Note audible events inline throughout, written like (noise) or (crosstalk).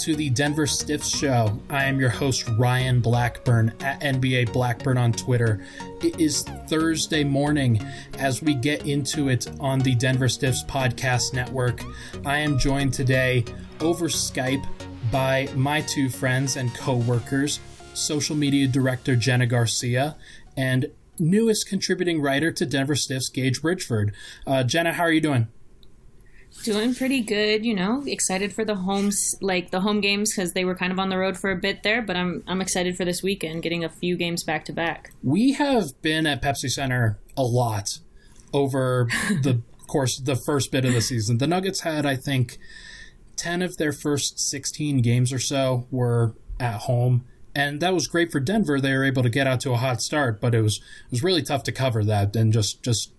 To the Denver Stiffs Show. I am your host, Ryan Blackburn, at NBA Blackburn on Twitter. It is Thursday morning as we get into it on the Denver Stiffs Podcast Network. I am joined today over Skype by my two friends and co workers, social media director Jenna Garcia and newest contributing writer to Denver Stiffs, Gage Bridgeford. Uh, Jenna, how are you doing? Doing pretty good, you know. Excited for the homes, like the home games, because they were kind of on the road for a bit there. But I'm I'm excited for this weekend, getting a few games back to back. We have been at Pepsi Center a lot over (laughs) the course the first bit of the season. The Nuggets had, I think, ten of their first sixteen games or so were at home. And that was great for Denver. They were able to get out to a hot start, but it was it was really tough to cover that. And just just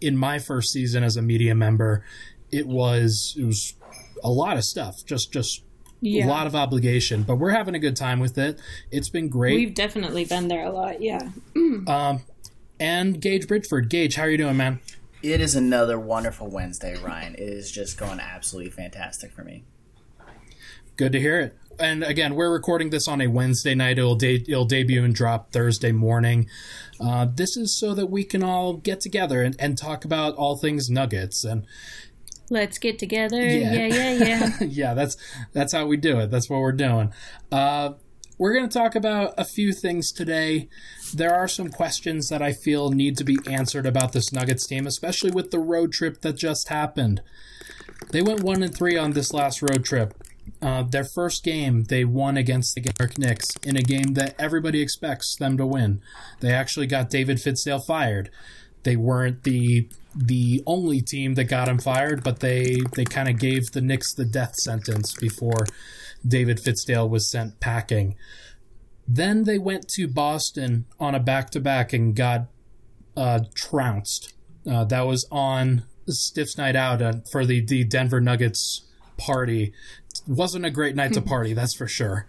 in my first season as a media member, it was it was a lot of stuff. Just just Yeah. a lot of obligation. But we're having a good time with it. It's been great. We've definitely been there a lot, yeah. (clears throat) Um, and Gage Bridgeford. Gage, how are you doing, man? It is another wonderful Wednesday, Ryan. It is just going absolutely fantastic for me. Good to hear it. And again, we're recording this on a Wednesday night. It'll, de- it'll debut and drop Thursday morning. Uh, this is so that we can all get together and, and talk about all things Nuggets. And Let's get together, Yeah. yeah, yeah, yeah. (laughs) yeah, that's that's how we do it. That's what we're doing. Uh, we're going to talk about a few things today. There are some questions that I feel need to be answered about this Nuggets team, especially with the road trip that just happened. They went one and three on this last road trip. Uh, their first game, they won against the York Knicks in a game that everybody expects them to win. They actually got David Fizdale fired. They weren't the the only team that got him fired, but they they kind of gave the Knicks the death sentence before David Fizdale was sent packing. Then they went to Boston on a back to back and got uh, trounced. Uh, that was on Stiff's Night Out uh, for the, the Denver Nuggets party. Wasn't a great night to party, that's for sure.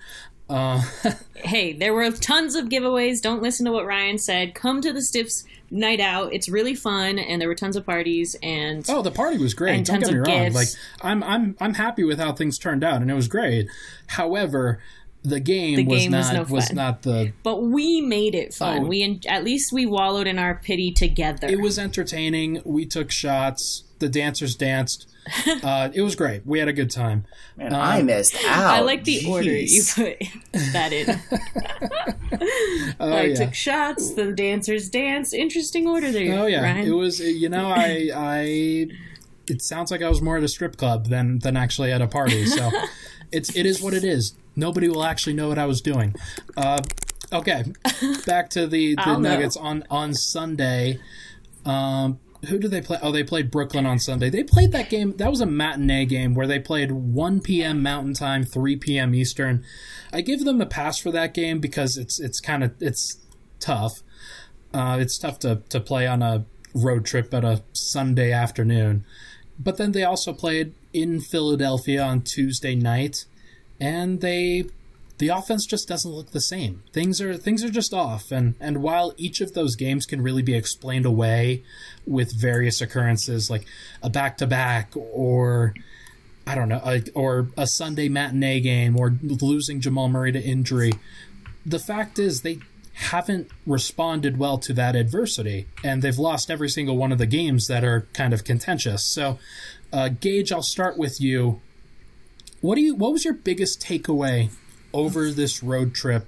Uh, (laughs) hey, there were tons of giveaways. Don't listen to what Ryan said. Come to the Stiffs night out. It's really fun, and there were tons of parties. And oh, the party was great. Don't get me wrong. gifts. Like I'm I'm I'm happy with how things turned out, and it was great. However, the game, The was game not was no was not the but we made it fun. Oh. we at least we wallowed in our pity together. It was entertaining. We took shots. The dancers danced. (laughs) Uh, it was great. We had a good time. Man, I missed out. I like the order you put (laughs) that in. (laughs) Oh I yeah. took shots. The dancers danced. Interesting order there. Oh yeah. Ryan. It was. You know, I I. It sounds like I was more at a strip club than than actually at a party. So, it's it is what it is. Nobody will actually know what I was doing. Uh, okay, back to the the I'll know. Nuggets on on Sunday. Um, who did they play? Oh, they played Brooklyn on Sunday. They played that game. That was a matinee game where they played 1 p.m. Mountain Time, 3 p.m. Eastern. I give them a pass for that game because it's it's kind of it's tough. Uh, it's tough to to play on a road trip at a Sunday afternoon. But then they also played in Philadelphia on Tuesday night, and they the offense just doesn't look the same. Things are things are just off, and and while each of those games can really be explained away with various occurrences like a back to back or I don't know, a, or a Sunday matinee game or losing Jamal Murray to injury, the fact is they haven't responded well to that adversity, and they've lost every single one of the games that are kind of contentious. So, uh, Gage, I'll start with you. What do you? What was your biggest takeaway over this road trip?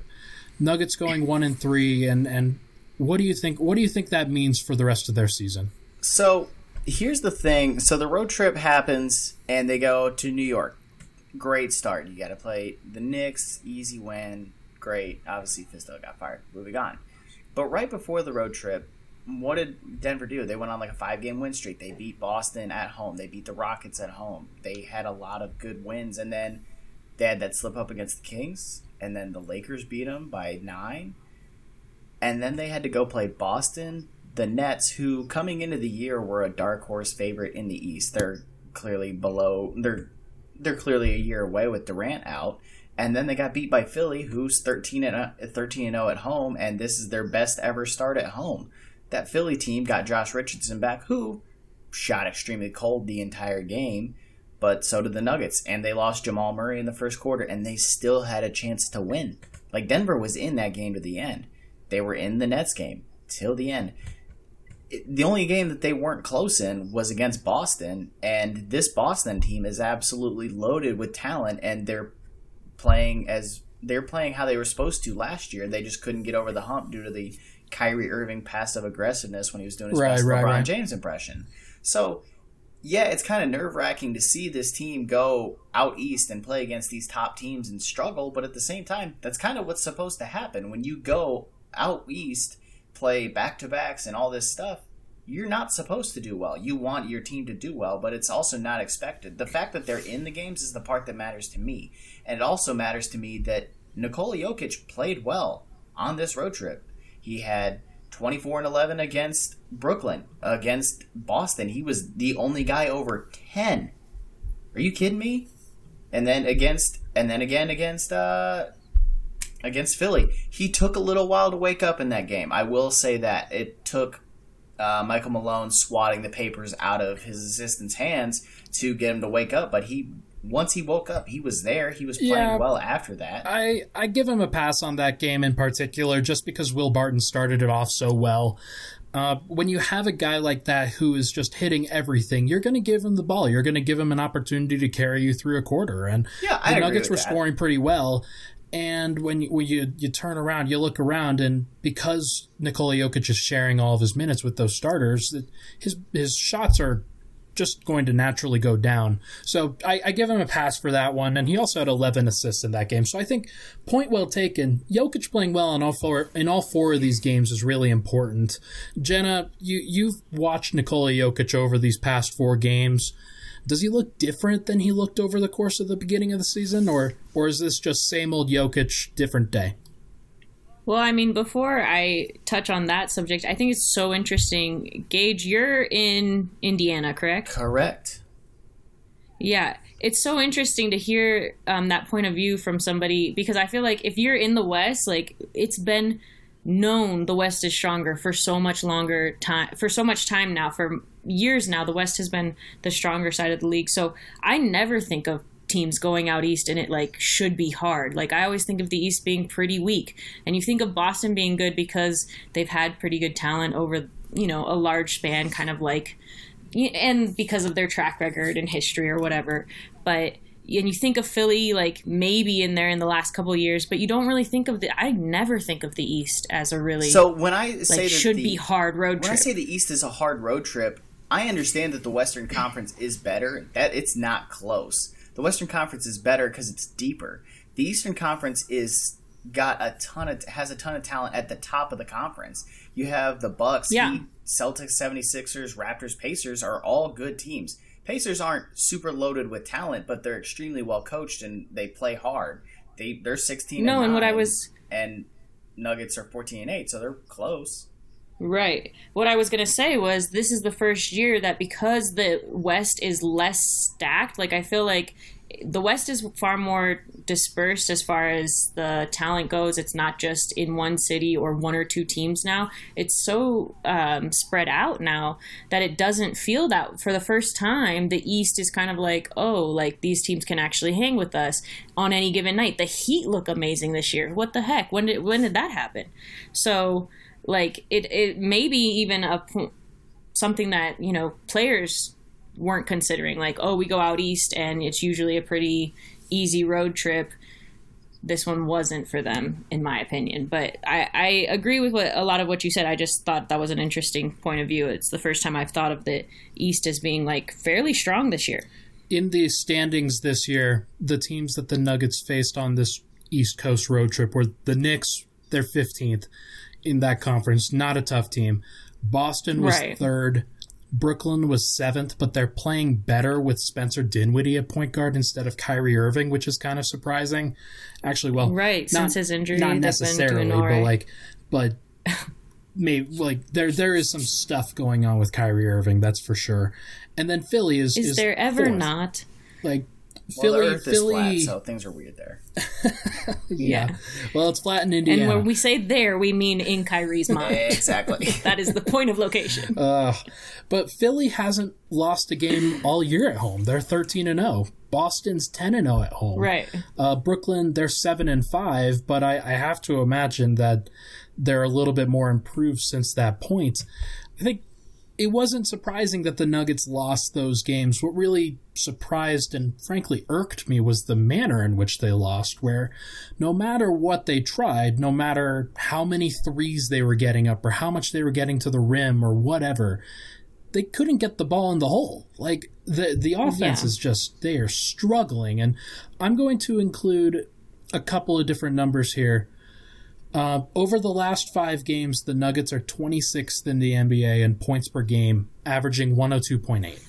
Nuggets going one and three, and and What do you think? What do you think that means for the rest of their season? So here's the thing. So the road trip happens, and they go to New York. Great start. You got to play the Knicks. Easy win. Great. Obviously, Fisto got fired. Moving on. But right before the road trip, what did Denver do? They went on like a five game win streak. They beat Boston at home. They beat the Rockets at home. They had a lot of good wins, and then they had that slip up against the Kings, and then the Lakers beat them by nine, and then they had to go play Boston, the Nets, who coming into the year were a dark horse favorite in the East. They're clearly below. They're they're clearly a year away with Durant out. And then they got beat by Philly, who's 13 and uh, 13 and 0 at home, and this is their best ever start at home. That Philly team got Josh Richardson back, who shot extremely cold the entire game, but so did the Nuggets, and they lost Jamal Murray in the first quarter, and they still had a chance to win. Like Denver was in that game to the end. They were in the Nets game till the end. The only game that they weren't close in was against Boston, and this Boston team is absolutely loaded with talent, and they're playing as they're playing how they were supposed to last year. They just couldn't get over the hump due to the Kyrie Irving passive aggressiveness when he was doing his Right, best right, LeBron right. James impression. So, yeah, it's kind of nerve wracking to see this team go out east and play against these top teams and struggle, but at the same time, that's kind of what's supposed to happen. When you go out east, play back to backs and all this stuff, you're not supposed to do well. You want your team to do well, but it's also not expected. The fact that they're in the games is the part that matters to me. And it also matters to me that Nikola Jokic played well on this road trip. He had 24 and 11 against Brooklyn, against Boston. He was the only guy over 10. Are you kidding me? And then against and then again against uh against Philly. He took a little while to wake up in that game. I will say that. It took uh, Michael Malone swatting the papers out of his assistant's hands to get him to wake up, but he once he woke up, he was there. He was playing Yeah. well after that. I, I give him a pass on that game in particular just because Will Barton started it off so well. Uh, when you have a guy like that who is just hitting everything, you're going to give him the ball. You're going to give him an opportunity to carry you through a quarter. And Yeah, I the Nuggets were that. scoring pretty well. And when you, when you you turn around, you look around, and because Nikola Jokic is sharing all of his minutes with those starters, that his his shots are just going to naturally go down. So I, I give him a pass for that one, and he also had 11 assists in that game. So I think point well taken. Jokic playing well in all four in all four of these games is really important. Jenna, you you've watched Nikola Jokic over these past four games. Does he look different than he looked over the course of the beginning of the season, or or is this just same old Jokic, different day? Well, I mean, before I touch on that subject, I think it's so interesting. Gage, you're in Indiana, correct? Correct. Yeah, it's so interesting to hear um, that point of view from somebody because I feel like if you're in the West, like it's been known the West is stronger for so much longer time, for so much time now, for years now. The West has been the stronger side of the league. So I never think of teams going out east and it like should be hard. Like I always think of the East being pretty weak, and you think of Boston being good because they've had pretty good talent over you know a large span, kind of like and because of their track record and history or whatever. But and you think of Philly like maybe in there in the last couple of years, but you don't really think of the. I never think of the East as a really So when I say like that should the, be hard road when trip. I say the East is a hard road trip, I understand that the Western Conference is better. That it's not close. The Western Conference is better because it's deeper. The Eastern Conference is got a ton of has a ton of talent at the top of the conference. You have the Bucks, Yeah. Heat, Celtics, 76ers, Raptors, Pacers are all good teams. Pacers aren't super loaded with talent, but they're extremely well coached and they play hard. They they're 16 No, and, and what I was- and Nuggets are 14 and 8, so they're close. Right. What I was going to say was this is the first year that because the West is less stacked, like I feel like the West is far more dispersed as far as the talent goes. It's not just in one city or one or two teams now. It's so um, spread out now that it doesn't feel that for the first time, the East is kind of like, oh, like these teams can actually hang with us on any given night. The Heat look amazing this year. What the heck? When did when did that happen? So like it, it maybe even a something that you know players weren't considering like oh we go out east and it's usually a pretty easy road trip this one wasn't for them, in my opinion. But I, I agree with what a lot of what you said. I just thought that was an interesting point of view. It's the first time I've thought of the East as being like fairly strong this year. In the standings this year, the teams that the Nuggets faced on this East Coast road trip were the Knicks, they're 15th in that conference. Not a tough team. Boston was Right. third. Brooklyn was seventh, but they're playing better with Spencer Dinwiddie at point guard instead of Kyrie Irving, which is kind of surprising. Actually, well, Right, since his injury, not necessarily, but right. like, but (laughs) maybe like there there is some stuff going on with Kyrie Irving, that's for sure. And then Philly is Is, is there ever fourth. not? like Well, the Earth Philly is flat, so things are weird there. (laughs) yeah. Well, it's flat in India. And when we say there, we mean in Kyrie's mind. Exactly. (laughs) that is the point of location. Uh, but Philly hasn't lost a game all year at home. They're 13 and 0. Boston's 10 and 0 at home. Right. Uh, Brooklyn, they're 7 and 5, but I, I have to imagine that they're a little bit more improved since that point. I think it wasn't surprising that the Nuggets lost those games. What really surprised and frankly irked me was the manner in which they lost, where no matter what they tried, no matter how many threes they were getting up or how much they were getting to the rim or whatever, they couldn't get the ball in the hole. Like the the offense Yeah. is just they are struggling. And I'm going to include a couple of different numbers here. Uh, over the last five games, the Nuggets are 26th in the NBA in points per game, averaging 102.8.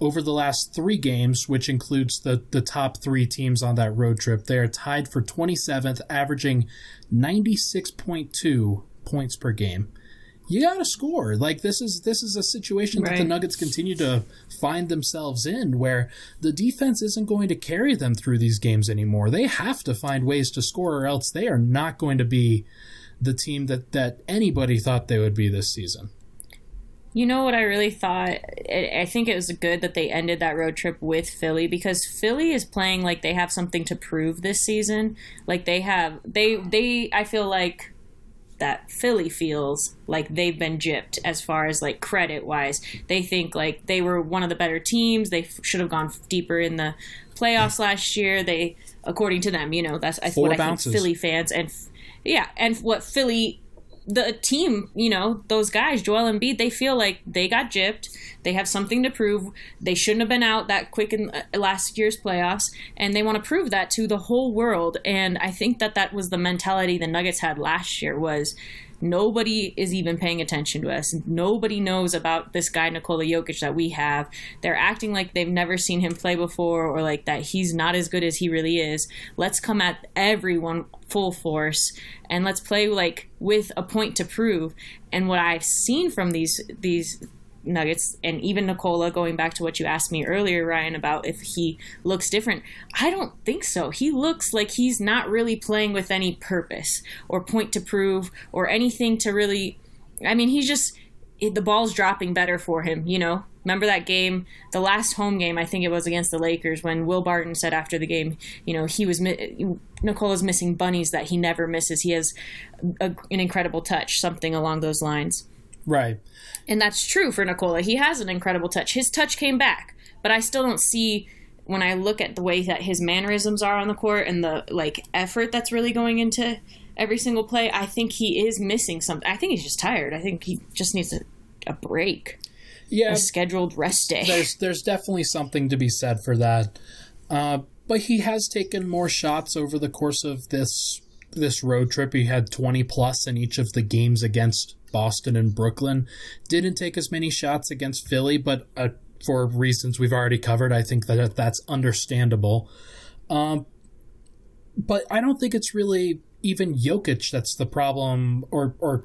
Over the last three games, which includes the, the top three teams on that road trip, they are tied for 27th, averaging 96.2 points per game. You gotta score. Like this is this is a situation that the Nuggets continue to find themselves in, where the defense isn't going to carry them through these games anymore. They have to find ways to score, or else they are not going to be the team that that anybody thought they would be this season. You know what I really thought? I I think it was good that they ended that road trip with Philly because Philly is playing like they have something to prove this season. Like they have, they, they, I feel like that Philly feels like they've been gypped as far as like credit wise. They think like they were one of the better teams. They f- should have gone deeper in the playoffs last year. They, according to them, you know, that's I- what I bounces. think Philly fans and f- yeah, and what Philly the team, you know, those guys, Joel and Embiid, they feel like they got gypped. They have something to prove. They shouldn't have been out that quick in uh, last year's playoffs, and they want to prove that to the whole world. And I think that that was the mentality the Nuggets had last year was nobody is even paying attention to us. Nobody knows about this guy Nikola Jokic that we have. They're acting like they've never seen him play before or like that he's not as good as he really is. Let's come at everyone full force and let's play like with a point to prove. And what I've seen from these these Nuggets and even Nikola, going back to what you asked me earlier, Ryan, about if he looks different. I don't think so. He looks like he's not really playing with any purpose or point to prove or anything to really. I mean, he's just the ball's dropping better for him. You know, remember that game, the last home game? I think it was against the Lakers when Will Barton said after the game, you know, he was Nikola's missing bunnies that he never misses. He has a, an incredible touch, something along those lines. Right. And that's true for Nikola. He has an incredible touch. His touch came back, but I still don't see when I look at the way that his mannerisms are on the court and the like effort that's really going into every single play. I think he is missing something. I think he's just tired. I think he just needs a, a break, Yeah. a scheduled rest day. there's there's definitely something to be said for that. Uh, but he has taken more shots over the course of this this road trip. He had 20 plus in each of the games against Boston and Brooklyn. Didn't take as many shots against Philly, but uh, for reasons we've already covered, I think that that's understandable. Um, but I don't think it's really even Jokic that's the problem, or or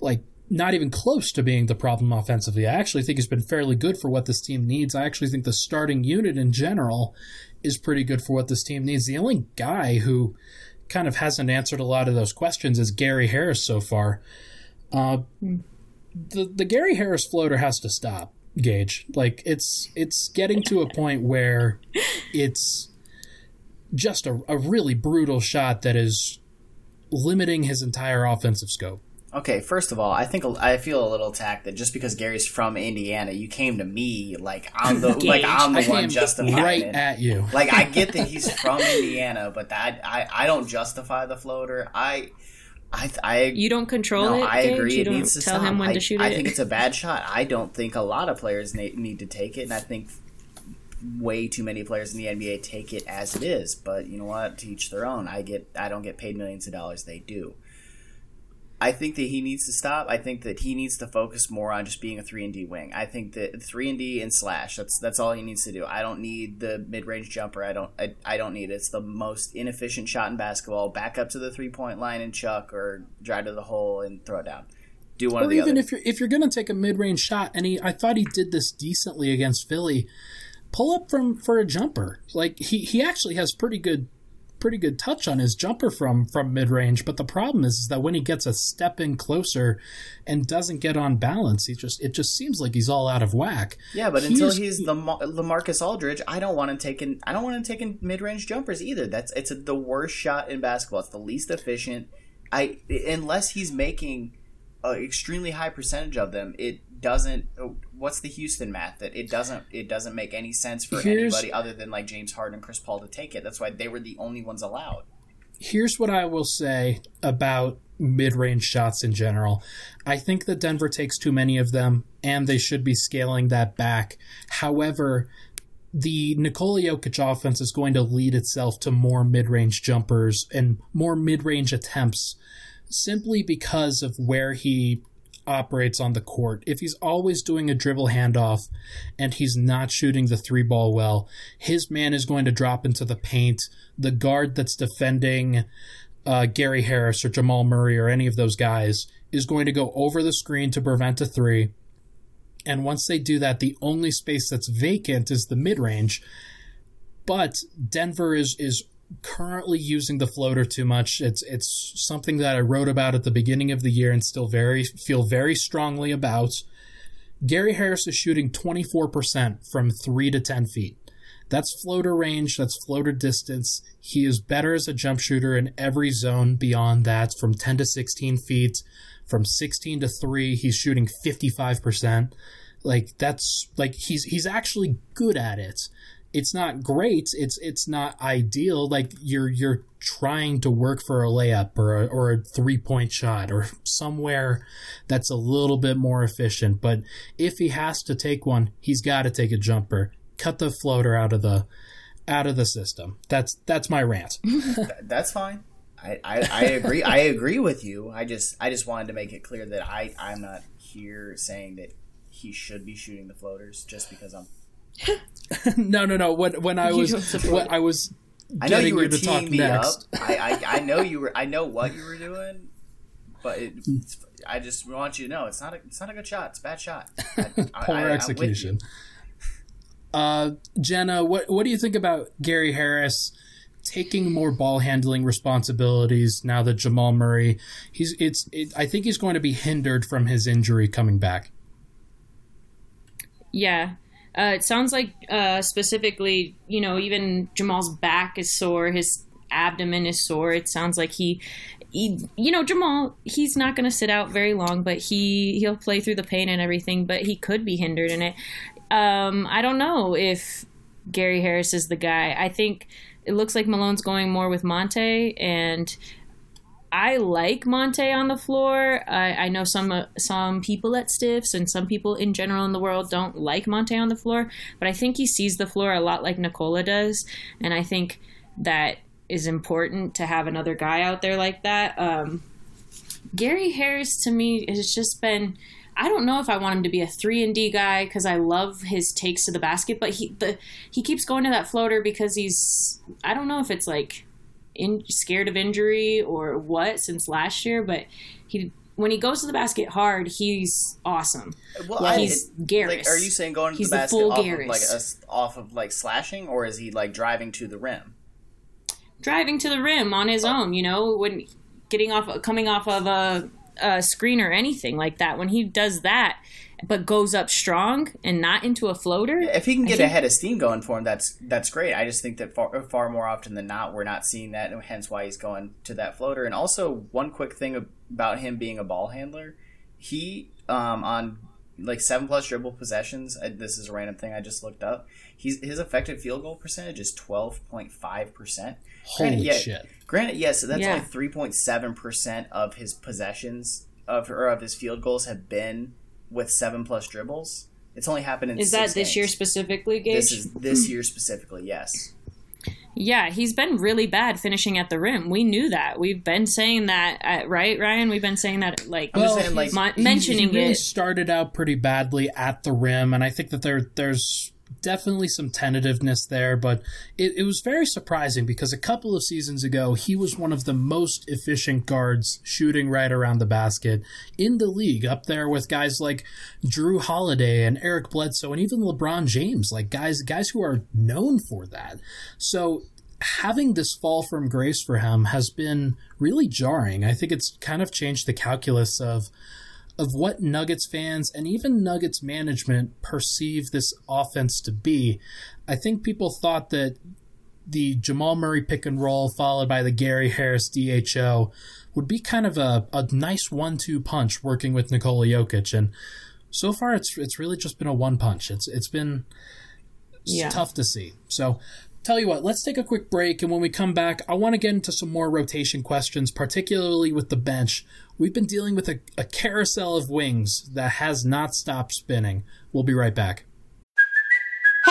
like not even close to being the problem offensively. I actually think he's been fairly good for what this team needs. I actually think the starting unit in general is pretty good for what this team needs. The only guy who kind of hasn't answered a lot of those questions is Gary Harris so far. Uh, the the Gary Harris floater has to stop, Gage. Like it's it's getting to a point where it's just a, a really brutal shot that is limiting his entire offensive scope. Okay, first of all, I think I feel a little attacked that just because Gary's from Indiana, you came to me like I'm the (laughs) like I'm the I one justifying right it. at you. Like I (laughs) get that he's from Indiana, but that I I don't justify the floater. I I I You don't control no, it. I Gage? agree. You it don't needs to tell stop. him when I, to shoot I it. think it's a bad (laughs) shot. I don't think a lot of players na- need to take it, and I think way too many players in the NBA take it as it is. But you know what? To each their own. I get. I don't get paid millions of dollars. They do. I think that he needs to stop. I think that he needs to focus more on just being a three and D wing. I think that three and D and slash. That's that's all he needs to do. I don't need the mid range jumper. I don't. I, I don't need it. It's the most inefficient shot in basketball. Back up to the three point line and chuck, or drive to the hole and throw it down. Do one or even other. if you're if you're gonna take a mid range shot, and he I thought he did this decently against Philly. Pull up from for a jumper. Like he he actually has pretty good pretty good touch on his jumper from from mid range. But the problem is, is that when he gets a step in closer and doesn't get on balance, he just it just seems like he's all out of whack. yeah, but He until is- he's the LaMarcus Aldridge, I don't want him taking. I don't want him taking mid range jumpers either. That's it's the worst shot in basketball. It's the least efficient. I unless he's making an extremely high percentage of them, it doesn't. What's the Houston math that it doesn't? It doesn't make any sense for Here's- anybody other than like James Harden and Chris Paul to take it. That's why they were the only ones allowed. here's what I will say about mid range shots in general. I think that Denver takes too many of them, and they should be scaling that back. However, the Nikola Jokic offense is going to lead itself to more mid range jumpers and more mid range attempts simply because of where he operates on the court. If he's always doing a dribble handoff and he's not shooting the three ball well, his man is going to drop into the paint. The guard that's defending uh, Gary Harris or Jamal Murray or any of those guys is going to go over the screen to prevent a three. And once they do that, the only space that's vacant is the mid range. But Denver is is currently using the floater too much. It's it's something that I wrote about at the beginning of the year and still very feel very strongly about. Gary Harris is shooting 24% from 3 to 10 feet. That's floater range, that's floater distance. He is better as a jump shooter in every zone beyond that, from 10 to 16 feet. From 16 to 3, he's shooting 55%. Like that's like he's he's actually good at it. It's not great, it's it's not ideal. Like you're you're trying to work for a layup or a, or a three-point shot or somewhere that's a little bit more efficient, but if he has to take one, he's got to take a jumper cut the floater out of the out of the system. That's that's my rant. (laughs) That's fine. I, I, I agree. I agree with you. I just I just wanted to make it clear that I I'm not here saying that he should be shooting the floaters just because I'm. No, no, no. When when I You was when. I was I know you were to talk teeing me next. up. I, I I (laughs) know you were. I know what you were doing, but it, I just want you to know it's not a it's not a good shot. It's a bad shot. I, I- (laughs) Poor I- I'm with you. execution. Uh, Jenna, what what do you think about Gary Harris taking more ball handling responsibilities now that Jamal Murray? He's it's it, I think he's going to be hindered from his injury coming back. Yeah. Uh, it sounds like uh, specifically, you know, even Jamal's back is sore, his abdomen is sore. It sounds like he, he you know, Jamal, he's not going to sit out very long, but he he'll play through the pain and everything, but he could be hindered in it. Um, I don't know if Gary Harris is the guy. I think it looks like Malone's going more with Monte, and I like Monte on the floor. I, I know some uh, some people at Stiffs and some people in general in the world don't like Monte on the floor, but I think he sees the floor a lot like Nikola does, and I think that is important to have another guy out there like that. Um, Gary Harris to me has just been. I don't know if I want him to be a three and D guy because I love his takes to the basket, but he the he keeps going to that floater because he's I don't know if it's like in scared of injury or what since last year, but he when he goes to the basket hard, he's awesome. Well, Yeah, I, he's Garrus. Like, are you saying going to He's the basket off of like a off of like slashing, or is he like driving to the rim? driving to the rim on his oh. own, you know, when getting off coming off of a a screen or anything like that. When he does that, but goes up strong and not into a floater. If he can get think- a head of steam going for him, that's that's great. I just think that far, far more often than not, we're not seeing that, and hence why he's going to that floater. And also, one quick thing about him being a ball handler, he um, on like seven plus dribble possessions. uh, This is a random thing I just looked up. He's his effective field goal percentage is twelve point five percent. Holy shit. Granted, yes, that's Yeah. only three point seven percent of his possessions of or of his field goals have been with seven plus dribbles. It's only happened in Is that six this year specifically, Gage? This is this year specifically, yes. Yeah, he's been really bad finishing at the rim. We knew that. We've been saying that, uh, right, Ryan? We've been saying that, like, I'm saying, like, mon- mentioning he really it. started out pretty badly at the rim, and I think that there there's definitely some tentativeness there, but it, it was very surprising because a couple of seasons ago he was one of the most efficient guards shooting right around the basket in the league, up there with guys like Jrue Holiday and Eric Bledsoe and even LeBron James, like guys guys who are known for that. So having this fall from grace for him has been really jarring. I think it's kind of changed the calculus of of what Nuggets fans and even Nuggets management perceive this offense to be. I think people thought that the Jamal Murray pick and roll followed by the Gary Harris DHO would be kind of a, a nice one two punch working with Nikola Jokic and so far it's it's really just been a one punch. It's it's been Yeah. tough to see. So tell you what, let's take a quick break and when we come back, I want to get into some more rotation questions, particularly with the bench. We've been dealing with a, a carousel of wings that has not stopped spinning. We'll be right back.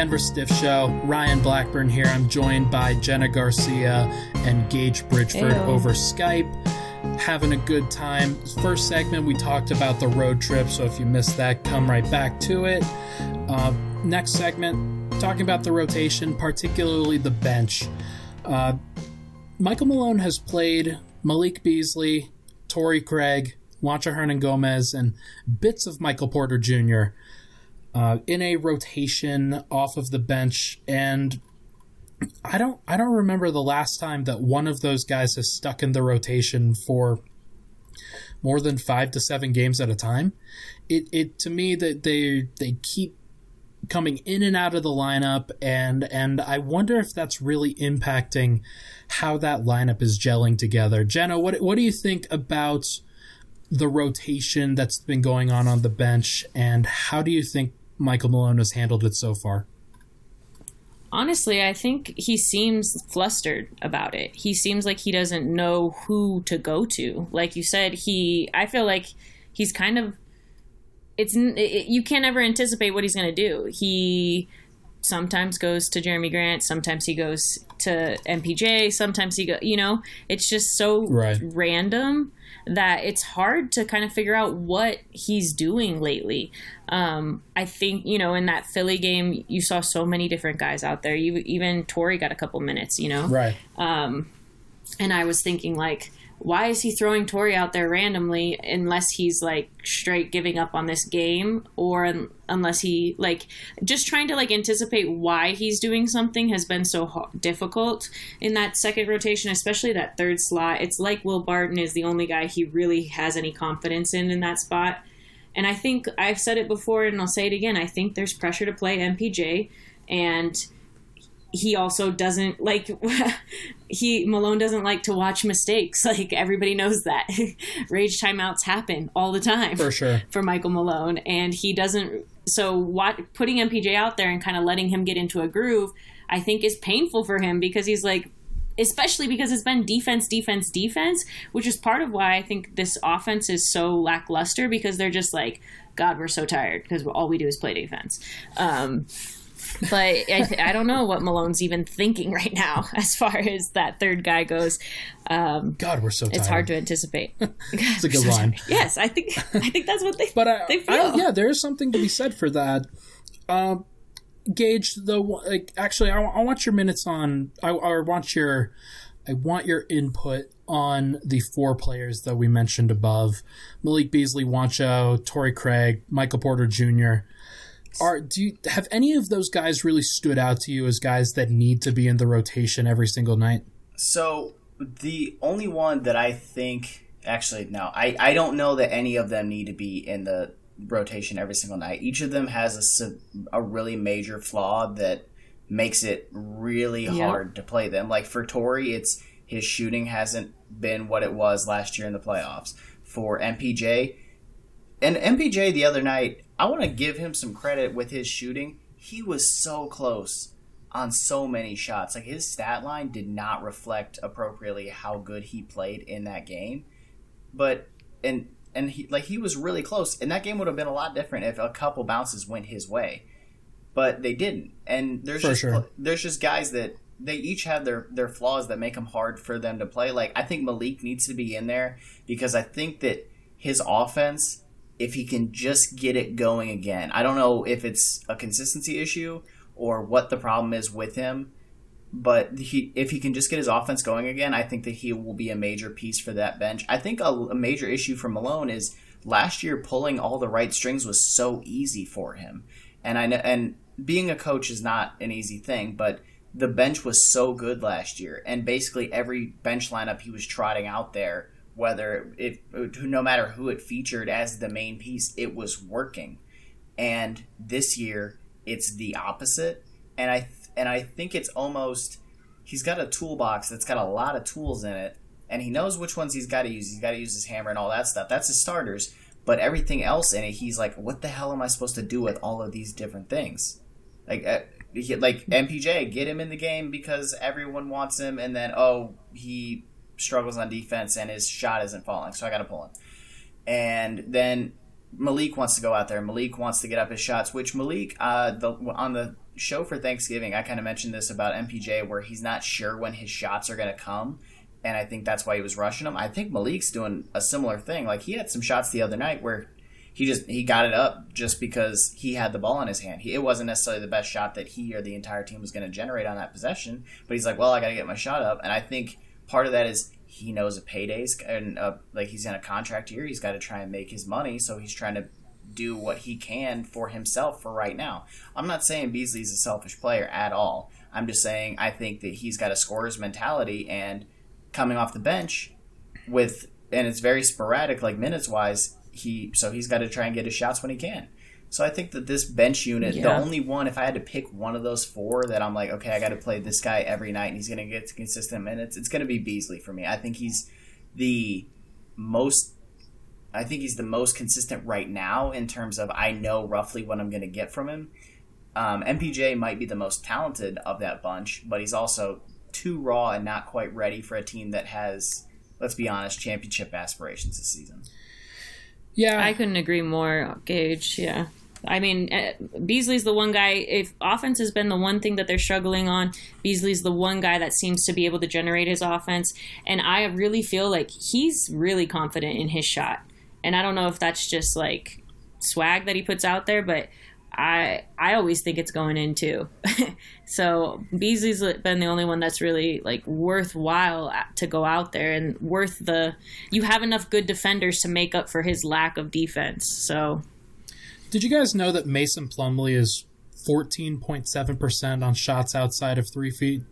Denver Stiff Show. Ryan Blackburn here. I'm joined by Jenna Garcia and Gage Bridgeford over Skype. Having a good time. First segment, we talked about the road trip, so if you missed that, come right back to it. Uh, next segment, talking about the rotation, particularly the bench. Uh, Michael Malone has played Malik Beasley, Torrey Craig, Juancho Hernangomez, and bits of Michael Porter Jr. Uh, in a rotation off of the bench, and I don't I don't remember the last time that one of those guys has stuck in the rotation for more than five to seven games at a time. It it to me that they they keep coming in and out of the lineup and and I wonder if that's really impacting how that lineup is gelling together. Jenna, what what do you think about the rotation that's been going on on the bench and how do you think Michael Malone has handled it so far? Honestly, I think he seems flustered about it. He seems like he doesn't know who to go to. Like you said, he I feel like he's kind of it's it, you can't ever anticipate what he's going to do. He sometimes goes to Jerami Grant, sometimes he goes to MPJ, sometimes he go, you know, it's just so Right. random that it's hard to kind of figure out what he's doing lately. Um, I think you know in that Philly game, you saw so many different guys out there. You even Torrey got a couple minutes, you know, Right. Um, and I was thinking like, why is he throwing Torrey out there randomly unless he's like straight giving up on this game or un- unless he like just trying to like anticipate why he's doing something has been so ho- difficult in that second rotation, especially that third slot. It's like Will Barton is the only guy he really has any confidence in in that spot. And I think I've said it before and I'll say it again. I think there's pressure to play MPJ and he also doesn't like (laughs) he Malone doesn't like to watch mistakes. (laughs) Like everybody knows that. (laughs) Rage timeouts happen all the time For sure. for Michael Malone and he doesn't so what putting MPJ out there and kind of letting him get into a groove, I think is painful for him because he's like especially because it's been defense, defense, defense, which is part of why I think this offense is so lackluster because they're just like, God, we're so tired because all we do is play defense. Um, but I, th- I, don't know what Malone's even thinking right now (laughs) as far as that third guy goes. Um, God, we're so tired. It's hard to anticipate. (laughs) It's a good (laughs) line. Yes, I think I think that's what they. But I, they feel. I, yeah, there is something to be said for that. Um, Gage, the like, actually, I, I, want your minutes on. I, I want your, I want your input on the four players that we mentioned above: Malik Beasley, Juancho, Torrey Craig, Michael Porter Jr. Are do you have any of those guys really stood out to you as guys that need to be in the rotation every single night? So the only one that I think actually no, I I don't know that any of them need to be in the rotation every single night. Each of them has a, a really major flaw that makes it really hard to play them. Like for Torrey, it's his shooting hasn't been what it was last year in the playoffs. For MPJ, and MPJ the other night, I want to give him some credit with his shooting. He was so close on so many shots. Like his stat line did not reflect appropriately how good he played in that game. But and and he like he was really close, and that game would have been a lot different if a couple bounces went his way, but they didn't. And there's for just sure. there's just guys that they each have their their flaws that make them hard for them to play. Like I think Malik needs to be in there because I think that his offense, if he can just get it going again, I don't know if it's a consistency issue or what the problem is with him but he if he can just get his offense going again, I think that he will be a major piece for that bench. I think a, a, major issue for Malone is last year pulling all the right strings was so easy for him, and I know and being a coach is not an easy thing, but the bench was so good last year, and basically every bench lineup he was trotting out there, whether it no matter who it featured as the main piece, it was working, and this year it's the opposite, and I and I think it's almost he's got a toolbox that's got a lot of tools in it, and he knows which ones he's got to use. He's got to use his hammer and all that stuff. That's his starters. But everything else in it, he's like, what the hell am I supposed to do with all of these different things? Like, uh, like MPJ, get him in the game because everyone wants him, and then oh, he struggles on defense and his shot isn't falling, so I got to pull him. And then Malik wants to go out there. Malik wants to get up his shots, which Malik, uh, the on the show for Thanksgiving, I kind of mentioned this about MPJ where he's not sure when his shots are going to come. And I think that's why he was rushing them. I think Malik's doing a similar thing. Like he had some shots the other night where he just he got it up just because he had the ball in his hand. He, it wasn't necessarily the best shot that he or the entire team was going to generate on that possession, but he's like, well, I got to get my shot up. And I think part of that is he knows a paydays and uh, like he's in a contract year. He's got to try and make his money, so he's trying to do what he can for himself for right now. I'm not saying Beasley's a selfish player at all. I'm just saying I think that he's got a scorer's mentality and coming off the bench with and it's very sporadic like minutes wise he so he's got to try and get his shots when he can. So I think that this bench unit, yeah. the only one, if I had to pick one of those four that I'm like, okay, I got to play this guy every night and he's going to get consistent minutes, it's going to be Beasley for me. I think he's the most I think he's the most consistent right now in terms of I know roughly what I'm going to get from him. Um, MPJ might be the most talented of that bunch, but he's also too raw and not quite ready for a team that has, let's be honest, championship aspirations this season. Yeah, I couldn't agree more, Gage. Yeah. I mean, eh, Beasley's the one guy. If offense has been the one thing that they're struggling on, Beasley's the one guy that seems to be able to generate his offense. And I really feel like he's really confident in his shot and I don't know if that's just like swag that he puts out there, but I I always think it's going in too. (laughs) so Beasley's been the only one that's really like worthwhile to go out there and worth the. You have enough good defenders to make up for his lack of defense. So, did you guys know that Mason Plumlee is fourteen point seven percent on shots outside of three feet?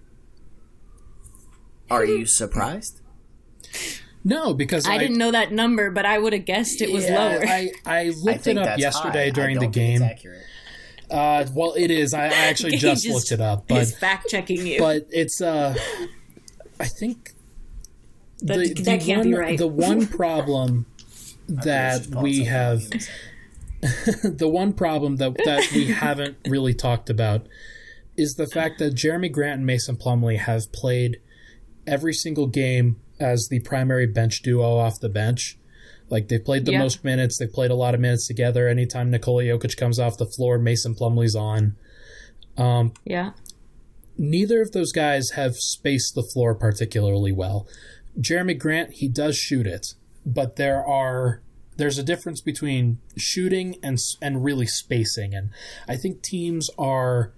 Are you surprised? No, because I, I, didn't know that number, but I would have guessed it was yeah, lower. I, I looked I it up yesterday high. during the game. Uh, well, it is. I, I actually (laughs) just, just, looked it up, but fact checking you. But it's. Uh, I think the, that, that can't one, be right. The one (laughs) problem that we have (laughs) the one problem that that we (laughs) haven't really talked about is the fact that Jerami Grant and Mason Plumlee have played every single game as the primary bench duo off the bench. Like they've played the Yeah. most minutes, they've played a lot of minutes together. Anytime Nikola Jokic comes off the floor, Mason Plumlee's on. Um, Yeah. neither of those guys have spaced the floor particularly well. Jerami Grant, he does shoot it, but there are there's a difference between shooting and and really spacing, and I think teams are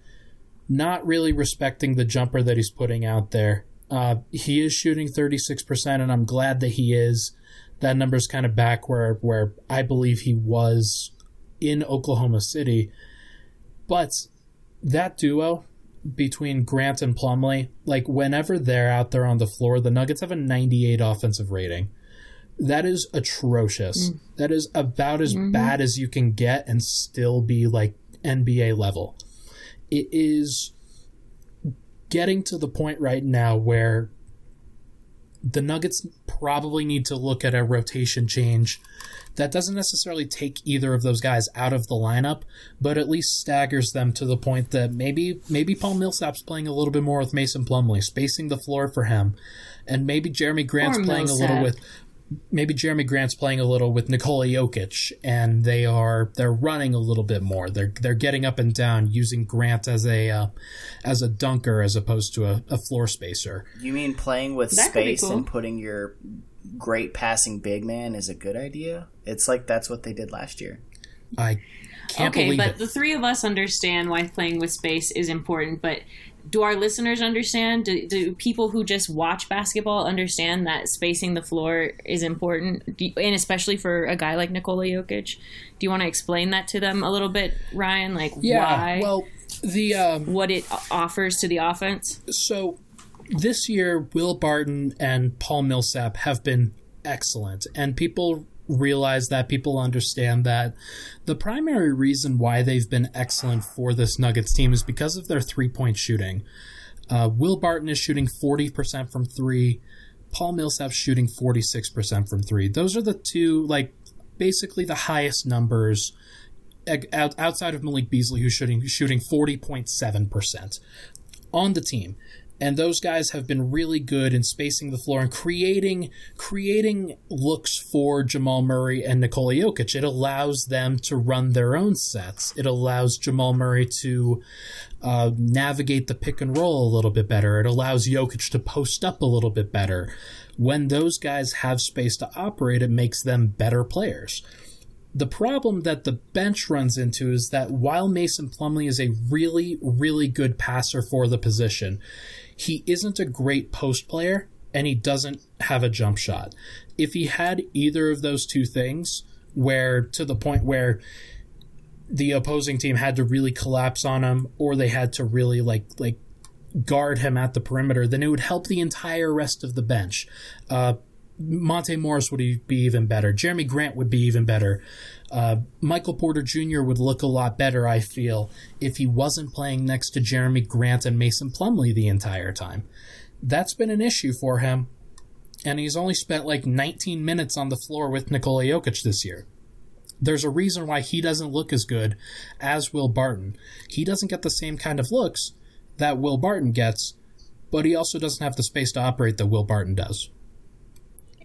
not really respecting the jumper that he's putting out there. Uh, he is shooting 36%, and I'm glad that he is. That number's kind of back where where I believe he was in Oklahoma City. But that duo between Grant and Plumlee, like whenever they're out there on the floor, the Nuggets have a 98 offensive rating. That is atrocious. Mm. That is about as mm-hmm. bad as you can get and still be like NBA level. It is getting to the point right now where the Nuggets probably need to look at a rotation change that doesn't necessarily take either of those guys out of the lineup, but at least staggers them to the point that maybe maybe Paul Millsap's playing a little bit more with Mason Plumlee, spacing the floor for him, and maybe Jerami Grant's playing a little with maybe Jerami Grant's playing a little with Nikola Jokic, and they are they're running a little bit more. They're they're getting up and down using Grant as a uh, as a dunker as opposed to a, a floor spacer. You mean playing with That space cool. and putting your great passing big man is a good idea? It's like that's what they did last year. I can't okay, believe but it. the three of us understand why playing with space is important, but do our listeners understand? Do, do people who just watch basketball understand that spacing the floor is important, you- and especially for a guy like Nikola Jokic? Do you want to explain that to them a little bit, Ryan? Like yeah, why, well, the um, what it offers to the offense? so this year, Will Barton and Paul Millsap have been excellent, and people realize that people understand that the primary reason why they've been excellent for this Nuggets team is because of their three point shooting. Uh, Will Barton is shooting 40% from three. Paul Millsap's shooting 46% from three. Those are the two, like, basically the highest numbers outside of Malik Beasley, who's shooting, shooting 40.7% on the team. And those guys have been really good in spacing the floor and creating creating looks for Jamal Murray and Nikola Jokic. It allows them to run their own sets. It allows Jamal Murray to uh, navigate the pick and roll a little bit better. It allows Jokic to post up a little bit better. When those guys have space to operate, it makes them better players. The problem that the bench runs into is that while Mason Plumlee is a really, really good passer for the position, he isn't a great post player and he doesn't have a jump shot. If he had either of those two things, where to the point where the opposing team had to really collapse on him or they had to really like like guard him at the perimeter, then it would help the entire rest of the bench. Uh, Monte Morris would be even better. Jerami Grant would be even better. Uh, Michael Porter Jr. would look a lot better, I feel, if he wasn't playing next to Jerami Grant and Mason Plumlee the entire time. That's been an issue for him, and he's only spent like 19 minutes on the floor with Nikola Jokic this year. There's a reason why he doesn't look as good as Will Barton. He doesn't get the same kind of looks that Will Barton gets, but he also doesn't have the space to operate that Will Barton does.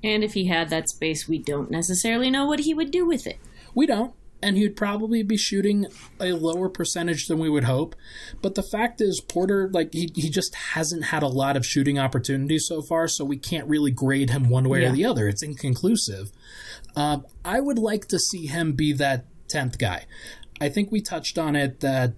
And if he had that space, we don't necessarily know what he would do with it. We don't. And he'd probably be shooting a lower percentage than we would hope. But the fact is, Porter, like, he, he just hasn't had a lot of shooting opportunities so far, so we can't really grade him one way Yeah. or the other. It's inconclusive. Um, I would like to see him be that 10th guy. I think we touched on it that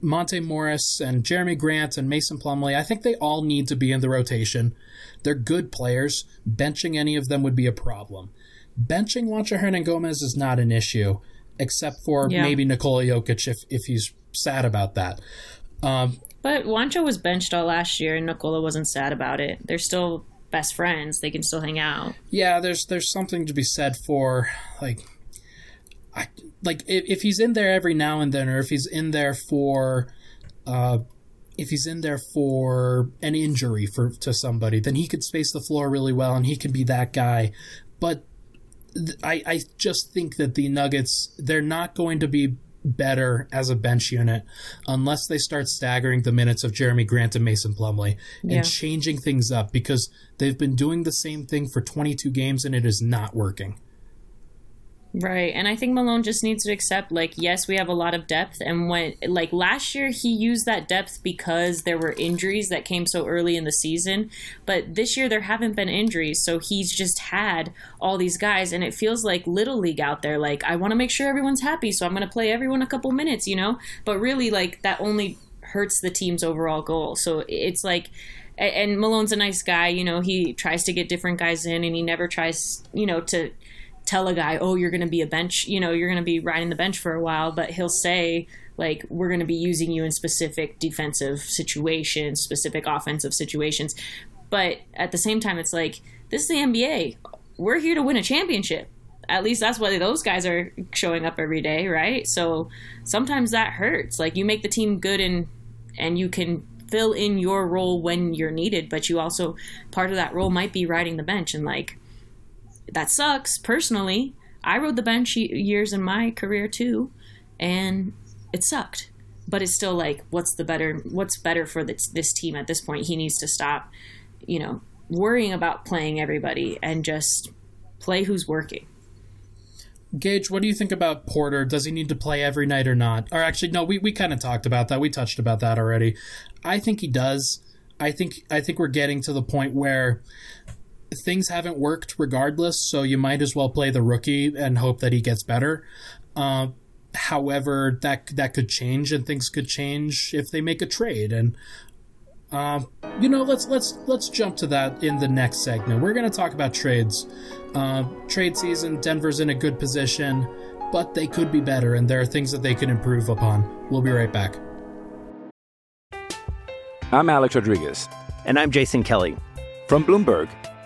Monte Morris and Jerami Grant and Mason Plumlee, I think they all need to be in the rotation. They're good players. Benching any of them would be a problem. Benching Juancho Hernangomez is not an issue, except for Yeah. maybe Nikola Jokic if, if he's sad about that. Um, But Juancho was benched all last year, and Nikola wasn't sad about it. They're still best friends. They can still hang out. yeah, there's there's something to be said for like, I like if, if he's in there every now and then, or if he's in there for, uh, if he's in there for an injury for to somebody, then he could space the floor really well, and he could be that guy. But I, I just think that the Nuggets they're not going to be better as a bench unit unless they start staggering the minutes of Jerami Grant and Mason Plumlee and Yeah. changing things up because they've been doing the same thing for 22 games and it is not working. Right. And I think Malone just needs to accept like yes, we have a lot of depth and when like last year he used that depth because there were injuries that came so early in the season, but this year there haven't been injuries, so he's just had all these guys and it feels like little league out there like I want to make sure everyone's happy, so I'm going to play everyone a couple minutes, you know? But really like that only hurts the team's overall goal. So it's like and Malone's a nice guy, you know, he tries to get different guys in and he never tries, you know, to tell a guy, "Oh, you're going to be a bench, you know, you're going to be riding the bench for a while," but he'll say like we're going to be using you in specific defensive situations, specific offensive situations. But at the same time it's like this is the NBA. We're here to win a championship. At least that's why those guys are showing up every day, right? So sometimes that hurts. Like you make the team good and and you can fill in your role when you're needed, but you also part of that role might be riding the bench and like that sucks personally. I rode the bench years in my career too, and it sucked. But it's still like, what's the better? What's better for this, this team at this point? He needs to stop, you know, worrying about playing everybody and just play who's working. Gage, what do you think about Porter? Does he need to play every night or not? Or actually, no, we, we kind of talked about that. We touched about that already. I think he does. I think I think we're getting to the point where things haven't worked regardless, so you might as well play the rookie and hope that he gets better. Uh, however, that that could change, and things could change if they make a trade. And uh, you know, let's let's let's jump to that in the next segment. We're going to talk about trades. Uh, trade season, Denver's in a good position, but they could be better, and there are things that they can improve upon. We'll be right back. I'm Alex Rodriguez. And I'm Jason Kelly. From Bloomberg,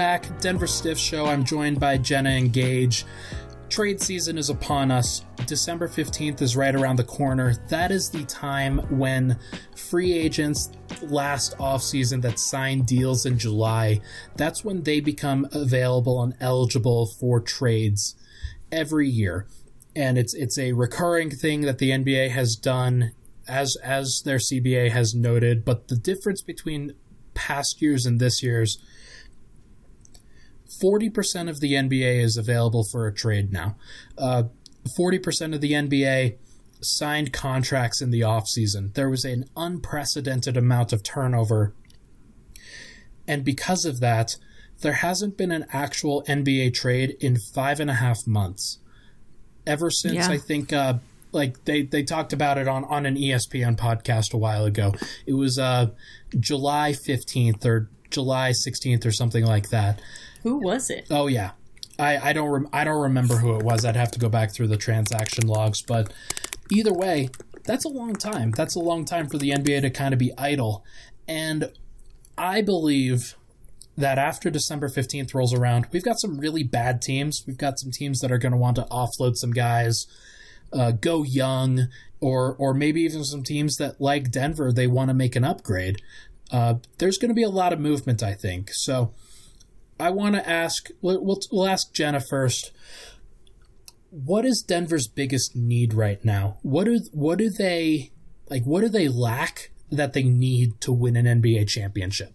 Back, Denver Stiff Show. I'm joined by Jenna and Gage. Trade season is upon us. December 15th is right around the corner. That is the time when free agents last offseason that signed deals in July, that's when they become available and eligible for trades every year. And it's it's a recurring thing that the NBA has done as as their CBA has noted, but the difference between past years and this year's 40% of the NBA is available for a trade now. Uh, 40% of the NBA signed contracts in the offseason. There was an unprecedented amount of turnover. And because of that, there hasn't been an actual NBA trade in five and a half months. Ever since, Yeah. I think, uh, like they, they talked about it on, on an ESPN podcast a while ago. It was uh, July 15th or July 16th or something like that. Who was it? Oh yeah, I I don't rem- I don't remember who it was. I'd have to go back through the transaction logs, but either way, that's a long time. That's a long time for the NBA to kind of be idle, and I believe that after December 15th rolls around, we've got some really bad teams. We've got some teams that are going to want to offload some guys, uh, go young, or or maybe even some teams that like Denver, they want to make an upgrade. Uh, there's going to be a lot of movement, I think. So I want to ask. We'll, we'll ask Jenna first. What is Denver's biggest need right now? What do what do they like? What do they lack that they need to win an NBA championship?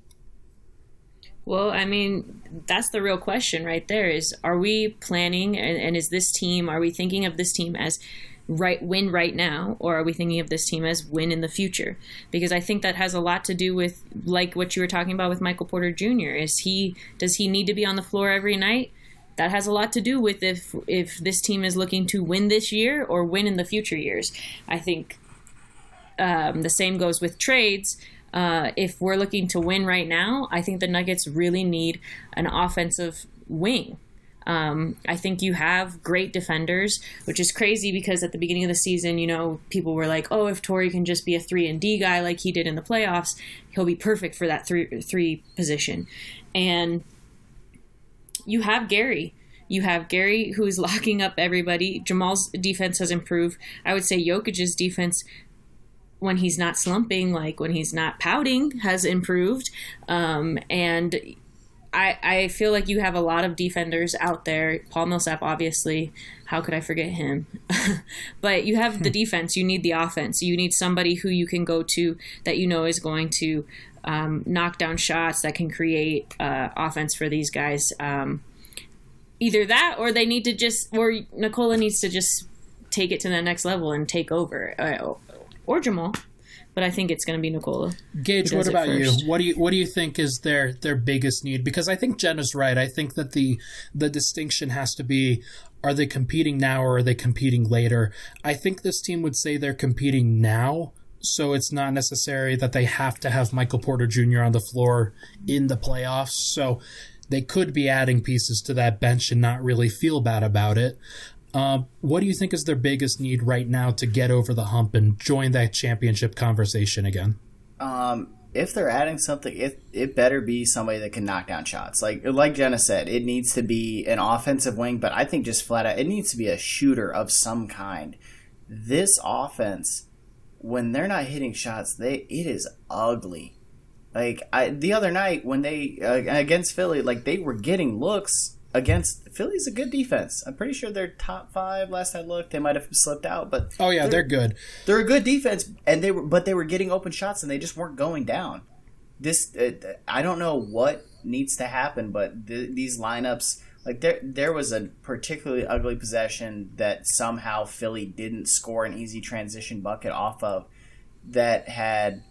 Well, I mean, that's the real question right there is are we planning and, and is this team, are we thinking of this team as right win right now or are we thinking of this team as win in the future? Because i think that has a lot to do with like what you were talking about with michael porter jr is he does he need to be on the floor every night? That has a lot to do with if if this team is looking to win this year or win in the future years. I think um, the same goes with trades. Uh, if we're looking to win right now i think the nuggets really need an offensive wing um, I think you have great defenders, which is crazy because at the beginning of the season, you know, people were like, "Oh, if Torrey can just be a three and D guy like he did in the playoffs, he'll be perfect for that three three position." And you have Gary. You have Gary who's (laughs) locking up everybody. Jamal's defense has improved. I would say Jokic's defense when he's not slumping, like when he's not pouting, has improved. Um, and I, I feel like you have a lot of defenders out there. Paul Millsap, obviously. How could I forget him? (laughs) but you have the hmm. defense. You need the offense. You need somebody who you can go to that you know is going to um, knock down shots, that can create uh, offense for these guys. Um, either that, or they need to just, or Nikola needs to just take it to the next level and take over, uh, or Jamal but I think it's going to be Nikola. Gage, what about you? What do you what do you think is their their biggest need? Because I think Jenna's right. I think that the the distinction has to be are they competing now or are they competing later? I think this team would say they're competing now. So it's not necessary that they have to have Michael Porter Jr. on the floor in the playoffs. So they could be adding pieces to that bench and not really feel bad about it. Uh, what do you think is their biggest need right now to get over the hump and join that championship conversation again? Um, if they're adding something, it it better be somebody that can knock down shots. Like like Jenna said, it needs to be an offensive wing, but I think just flat out, it needs to be a shooter of some kind. This offense, when they're not hitting shots, they it is ugly. Like I, the other night when they uh, against Philly, like they were getting looks against Philly's a good defense. I'm pretty sure they're top five. Last I looked, they might have slipped out, but oh yeah, they're, they're, good. They're a good defense, and they were, but they were getting open shots, and they just weren't going down. This, uh, I don't know what needs to happen, but th- these lineups, like there, there was a particularly ugly possession that somehow Philly didn't score an easy transition bucket off of. That had,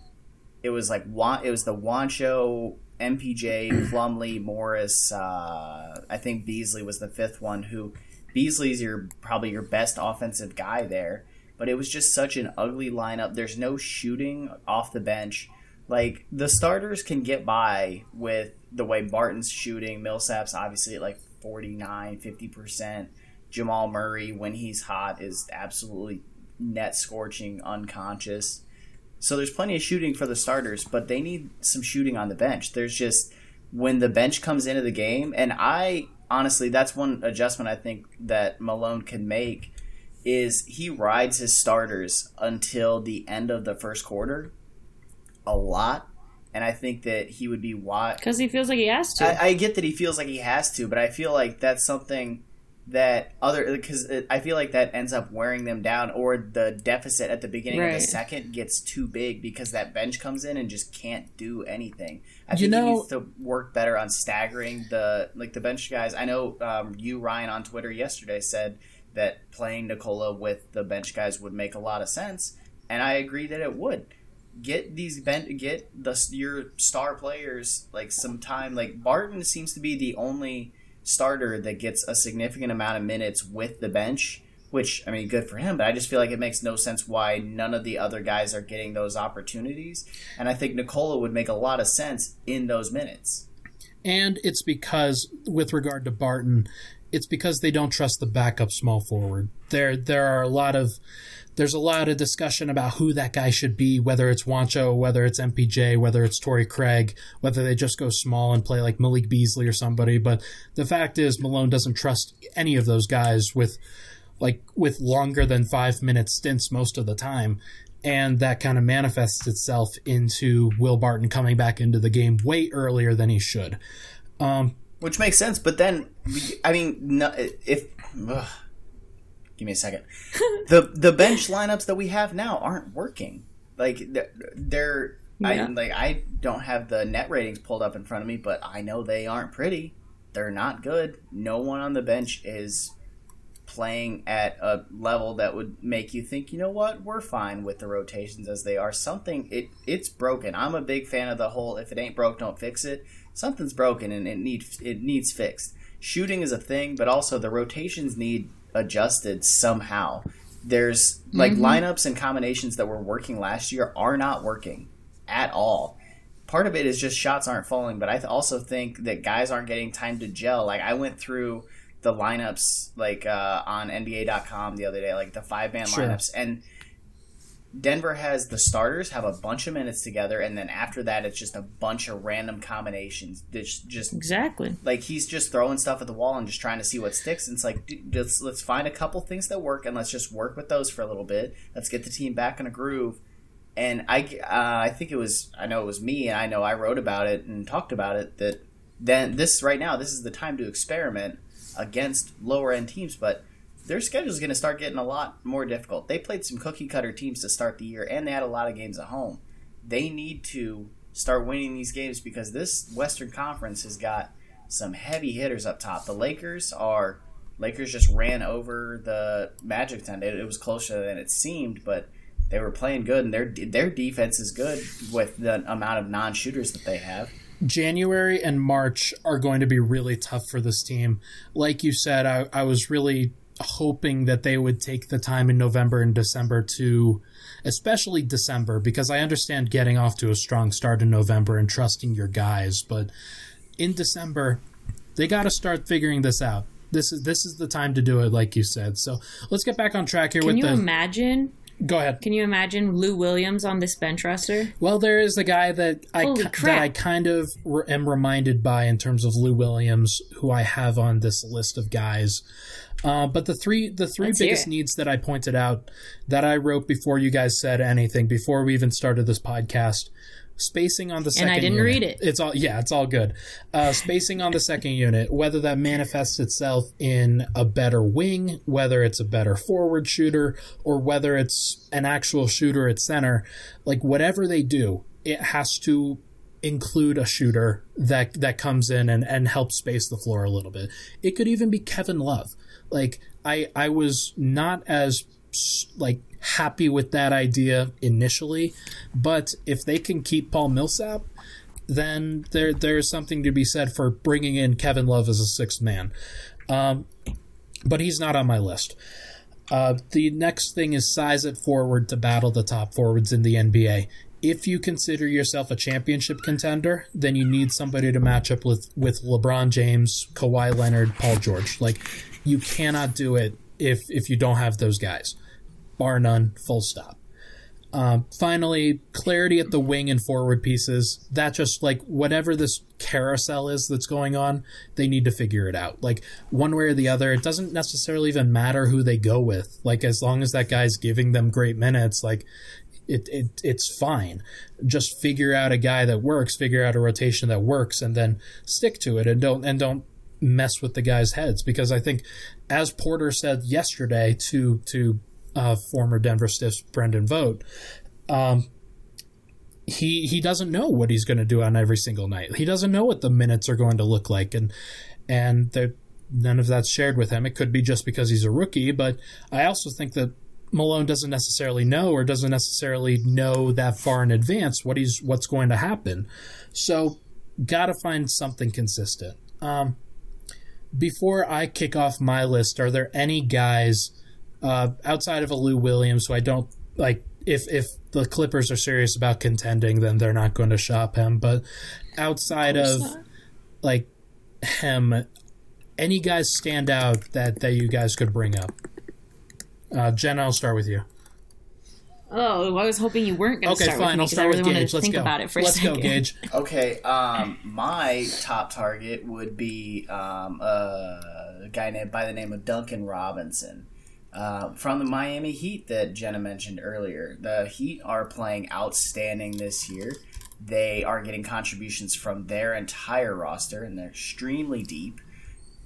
it was like it was the Juancho MPJ, (clears throat) Plumlee, Morris. Uh, I think Beasley was the fifth one. Who Beasley's your probably your best offensive guy there, but it was just such an ugly lineup. There's no shooting off the bench. Like the starters can get by with the way Barton's shooting. Millsap's obviously at like 49, 50 percent. Jamal Murray, when he's hot, is absolutely net scorching, unconscious. So there's plenty of shooting for the starters, but they need some shooting on the bench. There's just when the bench comes into the game, and I honestly, that's one adjustment I think that Malone can make is he rides his starters until the end of the first quarter a lot. And I think that he would be why because he feels like he has to. I, I get that he feels like he has to, but I feel like that's something that other because I feel like that ends up wearing them down, or the deficit at the beginning right. of the second gets too big because that bench comes in and just can't do anything. I you think know, he needs to work better on staggering the like the bench guys. I know um, you Ryan on Twitter yesterday said that playing Nikola with the bench guys would make a lot of sense, and I agree that it would. Get these ben- get the your star players like some time. Like Barton seems to be the only starter that gets a significant amount of minutes with the bench, which I mean, good for him. But I just feel like it makes no sense why none of the other guys are getting those opportunities. And I think Nikola would make a lot of sense in those minutes. And it's because, with regard to Barton, it's because they don't trust the backup small forward. There, there are a lot of there's a lot of discussion about who that guy should be, whether it's Juancho, whether it's MPJ, whether it's Torrey Craig, whether they just go small and play like Malik Beasley or somebody. But the fact is, Malone doesn't trust any of those guys with like with longer than five minute stints most of the time. And that kind of manifests itself into Will Barton coming back into the game way earlier than he should. Um, Which makes sense, but then, I mean, if ugh, give me a second. (laughs) the the bench lineups that we have now aren't working. Like they're yeah. I like I don't have the net ratings pulled up in front of me, but I know they aren't pretty. They're not good. No one on the bench is playing at a level that would make you think, you know what, we're fine with the rotations as they are. Something it it's broken. I'm a big fan of the whole if it ain't broke, don't fix it. Something's broken and it needs it needs fixed. Shooting is a thing, but also the rotations need adjusted somehow. There's like Mm-hmm. lineups and combinations that were working last year are not working at all. Part of it is just shots aren't falling, but I th- also think that guys aren't getting time to gel. Like I went through the lineups like uh, on NBA.com the other day, like the five man Sure. lineups, and Denver has the starters have a bunch of minutes together, and then after that, it's just a bunch of random combinations. It's just Exactly. like he's just throwing stuff at the wall and just trying to see what sticks. And it's like dude, let's let's find a couple things that work and let's just work with those for a little bit. Let's get the team back in a groove. And I uh, I think it was I know it was me and I know I wrote about it and talked about it that then this right now this is the time to experiment against lower end teams, but their schedule is going to start getting a lot more difficult. They played some cookie cutter teams to start the year, and they had a lot of games at home. They need to start winning these games because this Western Conference has got some heavy hitters up top. The Lakers are Lakers just ran over the Magic tonight. It, it was closer than it seemed, but they were playing good, and their their defense is good with the amount of non shooters that they have. January and March are going to be really tough for this team. Like you said, I, I was really hoping that they would take the time in November and December to, especially December, because I understand getting off to a strong start in November and trusting your guys, but in December, they got to start figuring this out. This is this is the time to do it, like you said. So let's get back on track here Can with you the. imagine? Go ahead. Can you imagine Lou Williams on this bench roster? Well, there is a guy that I Holy crap. that I kind of re- am reminded by in terms of Lou Williams, who I have on this list of guys. Uh, but the three the 3 Let's biggest needs that I pointed out that I wrote before you guys said anything before we even started this podcast. Spacing on the second and I didn't unit. read it. It's all yeah, it's all good. Uh, spacing on the second unit, whether that manifests itself in a better wing, whether it's a better forward shooter, or whether it's an actual shooter at center, like whatever they do, it has to include a shooter that that comes in and, and helps space the floor a little bit. It could even be Kevin Love. Like I I was not as like happy with that idea initially, but if they can keep Paul Millsap, then there there's something to be said for bringing in Kevin Love as a sixth man. Um, but he's not on my list. Uh, the next thing is size at forward to battle the top forwards in the NBA. If you consider yourself a championship contender, then you need somebody to match up with with LeBron James, Kawhi Leonard, Paul George. Like you cannot do it if if you don't have those guys, bar none. Full stop. Um, finally, clarity at the wing and forward pieces. That just like whatever this carousel is that's going on, they need to figure it out. Like one way or the other, it doesn't necessarily even matter who they go with. Like as long as that guy's giving them great minutes, like it, it it's fine. Just figure out a guy that works, figure out a rotation that works, and then stick to it, and don't and don't mess with the guys' heads because I think, as Porter said yesterday to to uh, former Denver Stiffs Brendan Vogt, um, he he doesn't know what he's going to do on every single night. He doesn't know what the minutes are going to look like, and and none of that's shared with him. It could be just because he's a rookie, but I also think that Malone doesn't necessarily know or doesn't necessarily know that far in advance what he's what's going to happen. So, got to find something consistent. Um, before I kick off my list, are there any guys uh, outside of a Lou Williams who I don't like? If if the Clippers are serious about contending, then they're not going to shop him. But outside of like him, any guys stand out that that you guys could bring up? Uh, Jen, I'll start with you. Oh, I was hoping you weren't going to Okay, start fine. with me I'll 'cause start I really with wanted Gage. to Let's think go. about it for Let's a second. go, Gage. Okay, um, my top target would be um, a guy named by the name of Duncan Robinson uh, from the Miami Heat that Jenna mentioned earlier. The Heat are playing outstanding this year. They are getting contributions from their entire roster, and they're extremely deep.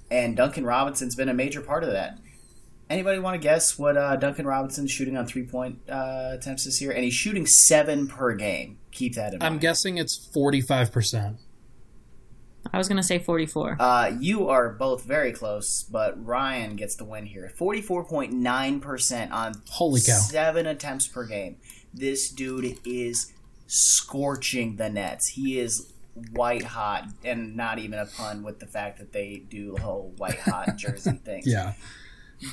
And Duncan Robinson's been a major part of that. Anybody want to guess what uh, Duncan Robinson's shooting on three point uh, attempts this year? And he's shooting seven per game. Keep that in mind. I'm guessing it's forty five percent. I was gonna say 44. Uh, you are both very close, but Ryan gets the win here. 44.9% on Holy cow. seven attempts per game. This dude is scorching the Nets. He is white hot, and not even a pun with the fact that they do the whole white hot (laughs) jersey thing. Yeah.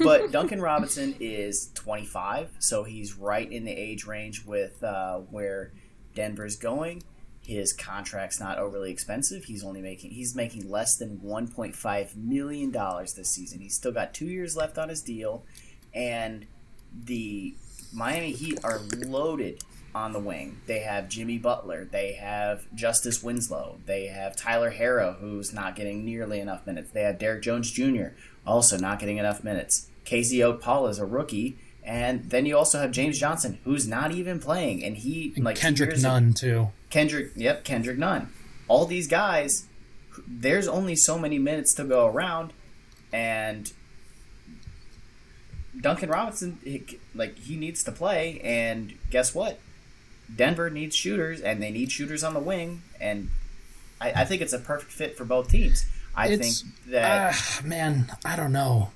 but Duncan Robinson is 25, so he's right in the age range with uh, where Denver's going. His contract's not overly expensive. He's only making he's making less than 1.5 million dollars this season. He's still got 2 years left on his deal and the Miami Heat are loaded on the wing. They have Jimmy Butler, they have Justice Winslow, they have Tyler Herro who's not getting nearly enough minutes. They have Derrick Jones Jr. also not getting enough minutes. Casey Paul is a rookie and then you also have James Johnson, who's not even playing, and he And like Kendrick Nunn too. Kendrick, yep, Kendrick Nunn. All these guys, there's only so many minutes to go around, and Duncan Robinson, he, like he needs to play, and guess what? Denver needs shooters, and they need shooters on the wing, and I, I think it's a perfect fit for both teams. I It's- think that Ah, man, I don't know.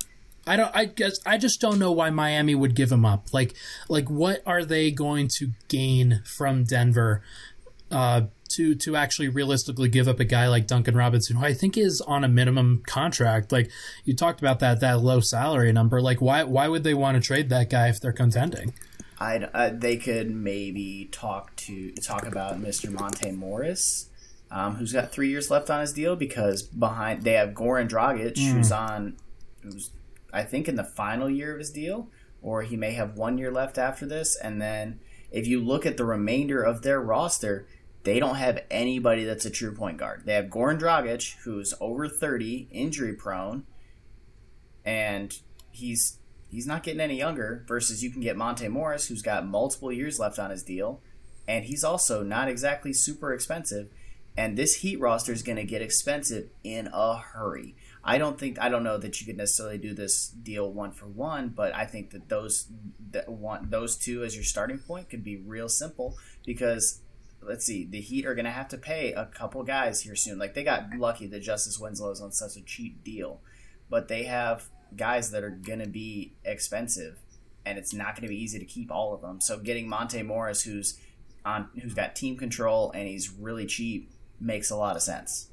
I don't. I guess I just don't know why Miami would give him up. Like, like what are they going to gain from Denver uh, to to actually realistically give up a guy like Duncan Robinson, who I think is on a minimum contract? Like you talked about that that low salary number. Like why why would they want to trade that guy if they're contending? I uh, they could maybe talk to talk about Mr. Monte Morris, um, who's got three years left on his deal because behind they have Goran Dragic, Mm. who's on, who's I think in the final year of his deal, or he may have one year left after this. And then if you look at the remainder of their roster, they don't have anybody that's a true point guard. They have Goran Dragic, who's over thirty, injury prone, and he's he's not getting any younger. Versus you can get Monte Morris, who's got multiple years left on his deal, and he's also not exactly super expensive. And this Heat roster is going to get expensive in a hurry. I don't think I don't know that you could necessarily do this deal one for one, but I think that those that want those two as your starting point could be real simple because let's see, the Heat are going to have to pay a couple guys here soon. Like they got lucky that Justice Winslow is on such a cheap deal, but they have guys that are going to be expensive, and it's not going to be easy to keep all of them. So getting Monte Morris, who's on, who's got team control and he's really cheap, makes a lot of sense.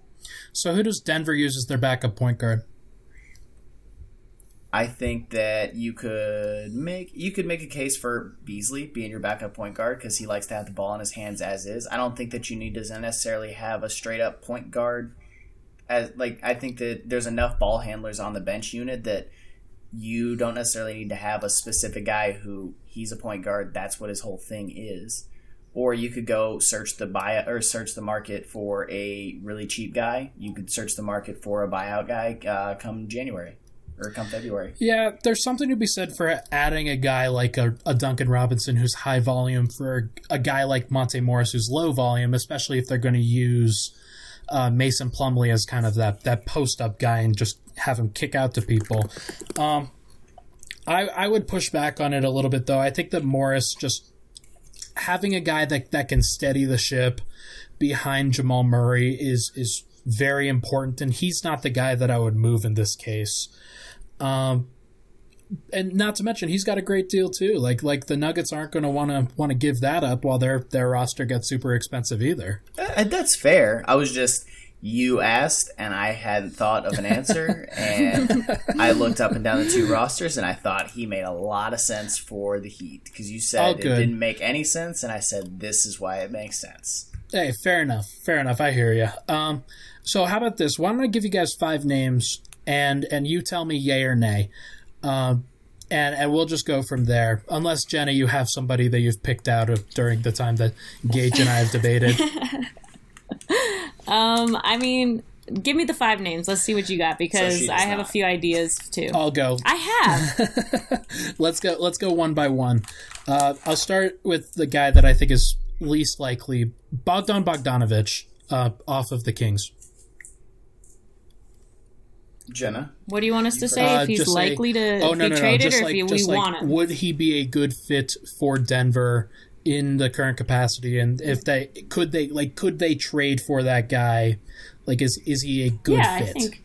So who does Denver use as their backup point guard? I think that you could make you could make a case for Beasley being your backup point guard because he likes to have the ball in his hands as is. I don't think that you need to necessarily have a straight up point guard. As like I think that there's enough ball handlers on the bench unit that you don't necessarily need to have a specific guy who he's a point guard. That's what his whole thing is. Or you could go search the buy or search the market for a really cheap guy. You could search the market for a buyout guy uh, come January or come February. Yeah, there's something to be said for adding a guy like a, a Duncan Robinson who's high volume for a guy like Monte Morris who's low volume, especially if they're going to use uh, Mason Plumlee as kind of that that post up guy and just have him kick out to people. Um, I I would push back on it a little bit though. I think that Morris just having a guy that that can steady the ship behind Jamal Murray is is very important, and he's not the guy that I would move in this case. Um, and not to mention he's got a great deal too. Like like the Nuggets aren't going to want to want to give that up while their their roster gets super expensive either. Uh, that's fair. I was just you asked and I hadn't thought of an answer and (laughs) I looked up and down the two rosters and I thought he made a lot of sense for the Heat because you said it didn't make any sense and I said this is why it makes sense. Hey, fair enough. Fair enough. I hear you. Um, so how about this? Why don't I give you guys five names and and you tell me yay or nay, um, and and we'll just go from there. Unless Jenna, you have somebody that you've picked out of during the time that Gage and I have debated. (laughs) Um, I mean, give me the five names. Let's see what you got because does I have not. a few ideas too. I'll go. I have. (laughs) let's go let's go one by one uh, i'll start with the guy that i think is least likely bogdan bogdanovich uh, off of the kings Jenna, What do you want us to say? Uh, if he's just say- likely to oh, no, be no, no, traded, just or like- if we like, want him? would he be a good fit for denver in the current capacity and if they could they like could they trade for that guy Like, is is he a good yeah, fit? I think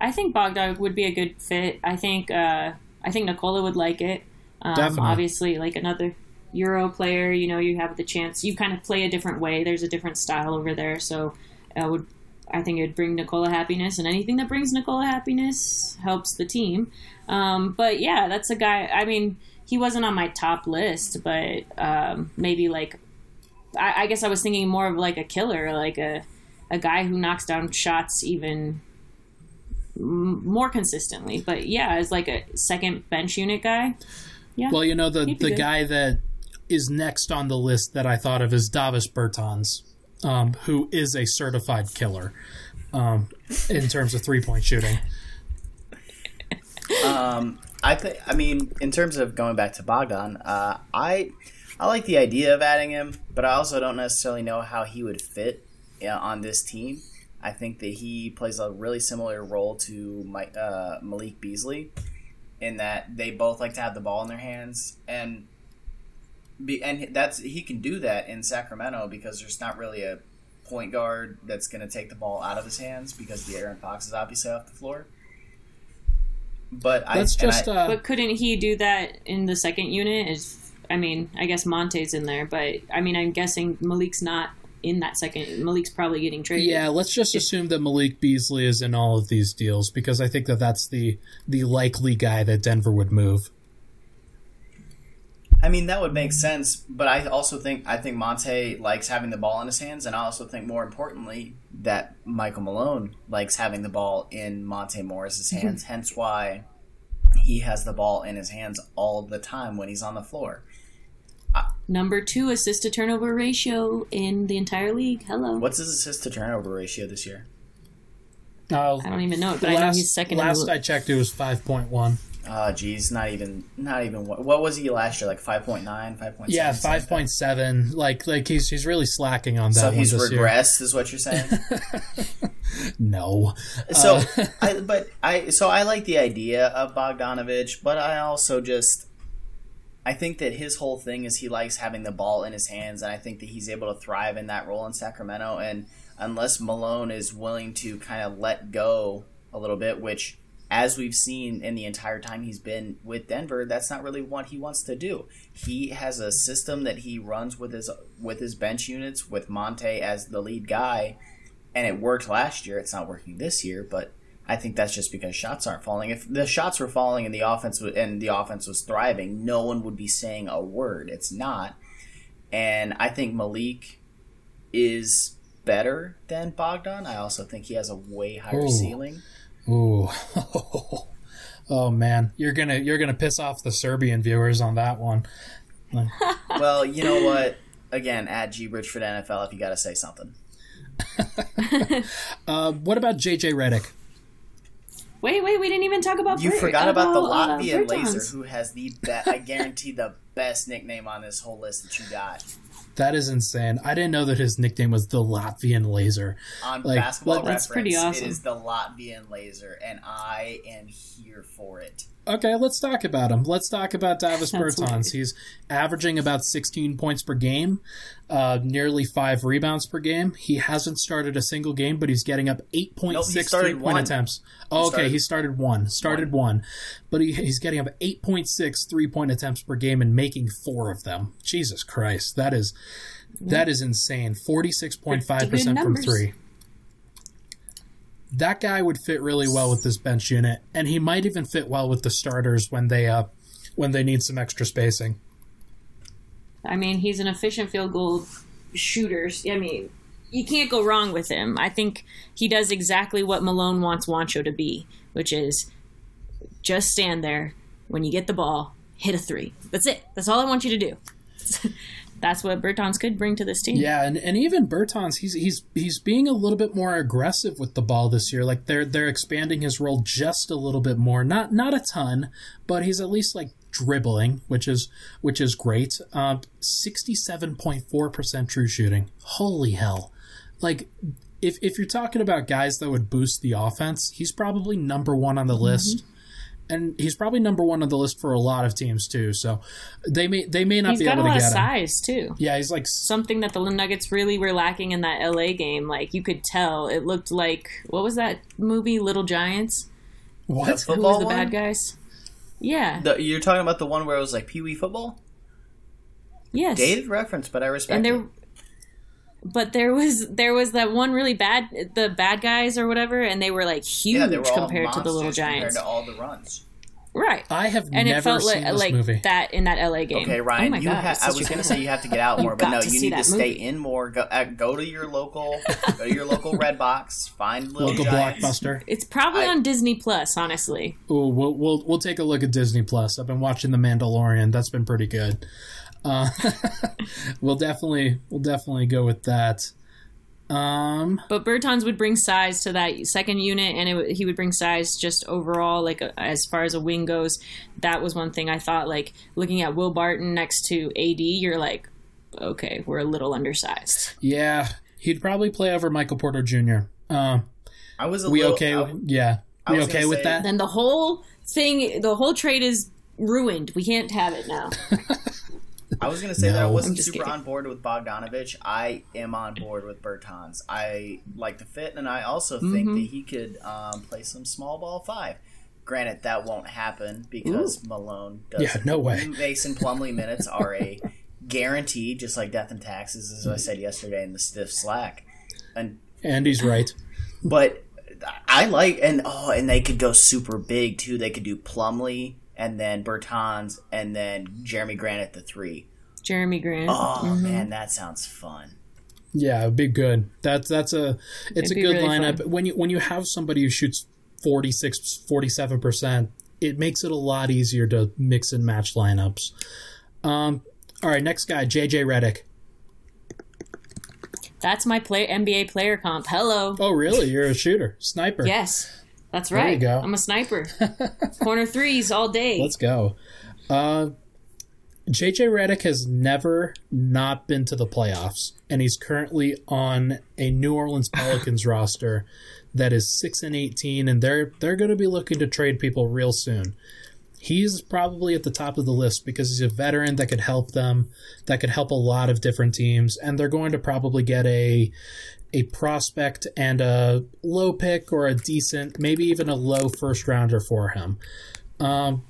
I think Bogdan would be a good fit. I think uh, I think Nikola would like it. Um, Definitely. Obviously, like another Euro player, you know, you have the chance. You kind of play a different way. There's a different style over there, so I would. I think it would bring Nikola happiness, and anything that brings Nikola happiness helps the team. Um, but yeah, that's a guy. I mean, he wasn't on my top list, but um, maybe like I, I guess I was thinking more of like a killer, like a a guy who knocks down shots even m- more consistently. But yeah, as like a second bench unit guy. Yeah. Well, you know the the good. guy that is next on the list that I thought of is Davis Bertans, um, who is a certified killer um, in terms of three point shooting. (laughs) Um, I think. I mean, in terms of going back to Bogdan, uh, I I like the idea of adding him, but I also don't necessarily know how he would fit uh, on this team. I think that he plays a really similar role to uh, Malik Beasley, in that they both like to have the ball in their hands, and be, and that's he can do that in Sacramento because there's not really a point guard that's going to take the ball out of his hands because De'Aaron Fox is obviously off the floor. But That's I, and just I, uh, But couldn't he do that in the second unit? Is I mean, I guess Monte's in there, but I mean, I'm guessing Malik's not in that second. Malik's probably getting traded. yeah. Let's just assume that Malik Beasley is in all of these deals because I think that that's the the likely guy that Denver would move. I mean, that would make sense, but I also think I think Monte likes having the ball in his hands, and I also think more importantly that Michael Malone likes having the ball in Monte Morris's hands. hence why he has the ball in his hands all the time when he's on the floor. Number two assist to turnover ratio in the entire league. Hello. What's his assist to turnover ratio this year? Uh, I don't even know it, but I know he's second. last in the, I checked, it was five point one. Oh, geez, not even, not even. What, what was he last year? Like 5.9, 5.7? Yeah, five point seven. Like like he's he's really slacking on that. So he's this year. regressed, is what you're saying? (laughs) No. So, Uh, (laughs) I, but I, so I like the idea of Bogdanovich, but I also just, I think that his whole thing is he likes having the ball in his hands, and I think that he's able to thrive in that role in Sacramento. And unless Malone is willing to kind of let go a little bit, which, as we've seen in the entire time he's been with Denver, that's not really what he wants to do. He has a system that he runs with his with his bench units, with Monte as the lead guy, and it worked last year. It's not working this year, but I think that's just because shots aren't falling. If the shots were falling and the offense w- and the offense was thriving, no one would be saying a word. It's not, and I think Malik is better than Bogdan. I also think he has a way higher Ooh. ceiling. Ooh. (laughs) oh man, you're gonna you're gonna piss off the Serbian viewers on that one. (laughs) well, you know what? Again, at G Bridgeford NFL, if you got to say something. (laughs) Uh, what about JJ Redick? wait, wait, we didn't even talk about. You Bert- forgot about the uh, Latvian Bertans. laser, who has the be- I guarantee the best nickname on this whole list that you got That is insane. I didn't know that his nickname was the Latvian Laser. on Like, Basketball let- Reference. That's pretty awesome. It is the Latvian laser, and I am here for it. Okay, let's talk about him. Let's talk about Davis (laughs) Bertans. He's averaging about 16 points per game, uh, nearly five rebounds per game. He hasn't started a single game, but he's getting up 8.6 Nope, he started three point one. attempts. Oh, okay, started- he started one. Started one. But he, he's getting up 8.6 three point attempts per game and making four of them. Jesus Christ. That is. That is insane. 46.5% from three. That guy would fit really well with this bench unit, and he might even fit well with the starters when they uh when they need some extra spacing. I mean, he's an efficient field goal shooter. I mean, you can't go wrong with him. I think he does exactly what Malone wants Juancho to be, which is just stand there when you get the ball, hit a three. That's it. That's all I want you to do. (laughs) That's what Bertans could bring to this team. Yeah, and, and even Bertans, he's he's he's being a little bit more aggressive with the ball this year. Like they're they're expanding his role just a little bit more. Not not a ton, but he's at least like dribbling, which is which is great. Uh, Sixty-seven point four percent true shooting. Holy hell! Like if if you're talking about guys that would boost the offense, he's probably number one on the list. And he's probably number one on the list for a lot of teams too. So they may they may not He's be got a lot of get him. size too. Yeah, he's like Something that the Nuggets really were lacking in that LA game. Like you could tell, it looked like what was that movie, Little Giants? what? The Who football was the one? bad guys? Yeah. The, you're talking about the one where it was like Pee Wee football? yes. Dated reference, but I respect and there it. But there was there was that one really bad the bad guys or whatever and they were like huge Yeah, they were compared to the little monsters compared giants to all the runs. right I have and never it felt seen like, this like movie. that in that la game Okay, oh Ryan, my you God, ha- I was a going to say you have to get out (laughs) more, but no, you need to stay movie. in more. Go, uh, go to your local, go to your local Red Box, find Little local Giants. blockbuster. it's probably I- on disney plus honestly Ooh, we'll, we'll we'll take a look at Disney Plus. I've been watching The Mandalorian. That's been pretty good. Uh, (laughs) we'll definitely we'll definitely go with that. Um, but Bertans would bring size to that second unit, and it, he would bring size just overall, like uh, as far as a wing goes. That was one thing I thought. Like looking at Will Barton next to AD, you're like, okay, we're a little undersized. yeah, he'd probably play over Michael Porter Jr. Um, I was a we little, okay? I- yeah, I we okay with say- that? Then the whole thing, the whole trade is ruined. We can't have it now. (laughs) I was going to say that I wasn't just super kidding. on board with Bogdanovich. I am on board with Bertans. I like the fit, and I also think Mm-hmm. that he could um, play some small ball five. Granted, that won't happen because Malone does. Yeah, no way. Mason (laughs) Plumlee minutes are a guarantee, just like death and taxes, as I said yesterday in the stiff slack. And Andy's right. but I like and oh, and they could go super big too. They could do Plumlee and then Bertans and then Jerami Grant at the three. Jerami Grant. Oh man, that sounds fun. Yeah, it'd be good. That's that's a it's It'd a good really lineup. fun. When you when you have somebody who shoots 46 47%, it makes it a lot easier to mix and match lineups. Um all right, next guy, JJ Redick. That's my play NBA player comp. Hello. Oh, really? You're a shooter, sniper. Yes, that's There you right. go. I'm a sniper. (laughs) Corner threes all day. Let's go. Uh, JJ Redick has never not been to the playoffs, and he's currently on a New Orleans Pelicans (laughs) roster that is six and eighteen, and they're they're going to be looking to trade people real soon. He's probably at the top of the list because he's a veteran that could help them, that could help a lot of different teams, and they're going to probably get a a prospect and a low pick or a decent, maybe even a low first rounder for him Um,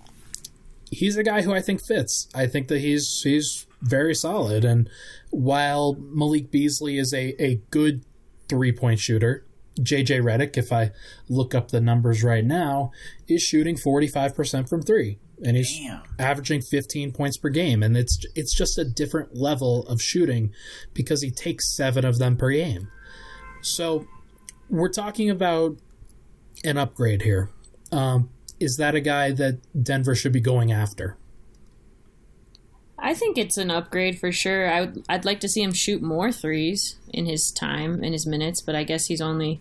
he's a guy who I think fits. I think that he's he's very solid. And while Malik Beasley is a, a good three point shooter, JJ Redick, if I look up the numbers right now, is shooting forty five percent from three. And he's Damn. averaging 15 points per game, and it's it's just a different level of shooting because he takes seven of them per game. So we're talking about an upgrade here. Um, is that a guy that Denver should be going after? I think it's an upgrade for sure. I would, I'd like to see him shoot more threes in his time, in his minutes, but I guess he's only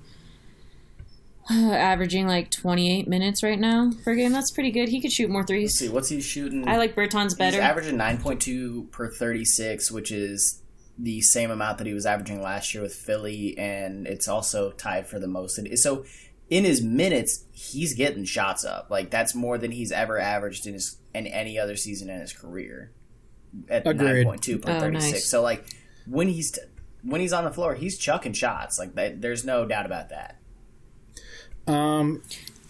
(sighs) averaging like 28 minutes right now per game. That's pretty good. He could shoot more Let's threes. see, what's he shooting? I like Bertans better. He's averaging nine point two per thirty six, which is the same amount that he was averaging last year with Philly, and it's also tied for the most. So in his minutes, he's getting shots up. Like that's more than he's ever averaged in his in any other season in his career. At Agreed. nine point two per Oh, thirty six. nice. So like when he's t- when he's on the floor, he's chucking shots. Like that, there's no doubt about that. Um,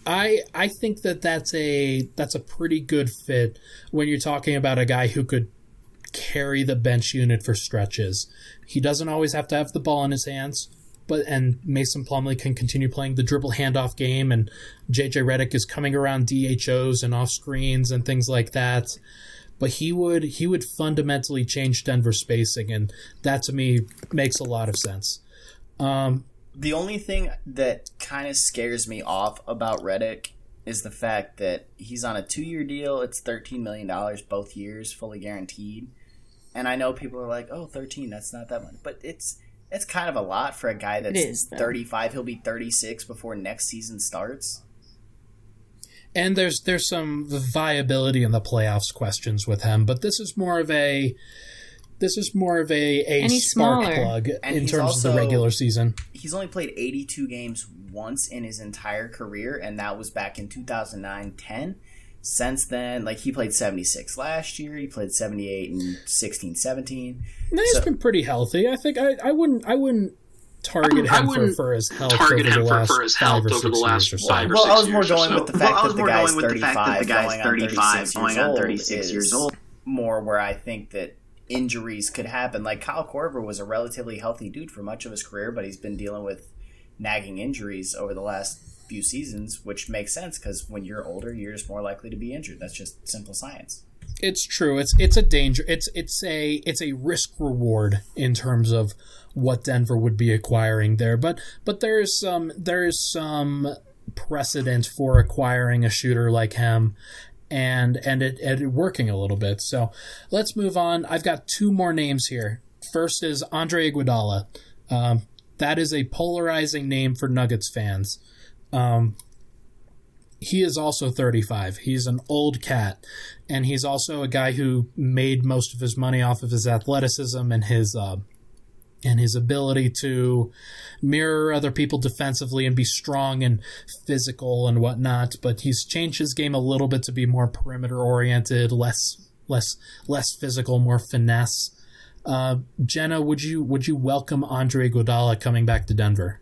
I I think that that's a that's a pretty good fit when you're talking about a guy who could carry the bench unit for stretches. He doesn't always have to have the ball in his hands, but and Mason Plumlee can continue playing the dribble handoff game, and JJ Redick is coming around DHOs and off screens and things like that. But he would he would fundamentally change Denver spacing, and that to me makes a lot of sense. Um, The only thing that kind of scares me off about Redick is the fact that he's on a two year deal. It's $13 million both years, fully guaranteed. And I know people are like, oh, 13, that's not that much. But it's it's kind of a lot for a guy that's is, 35. He'll be 36 before next season starts. and there's there's some viability in the playoffs questions with him, but this is more of a this is more of a, a spark smaller. plug And in he's terms of the regular season. He's only played 82 games once in his entire career, and that was back in 2009 10. since then. Like he played 76 last year, he played 78 and 16, 17. No, he's So- been pretty healthy. I think I, I wouldn't I wouldn't target I him for, wouldn't for his health target over the him for- last for his five health or over six the last years five or Well, I was six more years going so. with the Well, fact I that was the more guy's going with the fact that 35, the guy's going on 35, 36 going years on old 36 years old. More where I think that injuries could happen. Like Kyle Korver was a relatively healthy dude for much of his career, but he's been dealing with nagging injuries over the last few seasons, which makes sense because when you're older, you're just more likely to be injured. That's just simple science. It's true. It's it's a danger. It's it's a it's a risk reward in terms of what Denver would be acquiring there. But but there's some there is some precedent for acquiring a shooter like him and and it, it working a little bit. So let's move on. I've got two more names here. First is Andre Iguodala. Um, that is a polarizing name for Nuggets fans. Um, he is also 35. He's an old cat, and he's also a guy who made most of his money off of his athleticism and his uh, and his ability to mirror other people defensively and be strong and physical and whatnot. But he's changed his game a little bit to be more perimeter oriented, less less less physical, more finesse. Uh, Jenna, would you would you welcome Andre Iguodala coming back to Denver?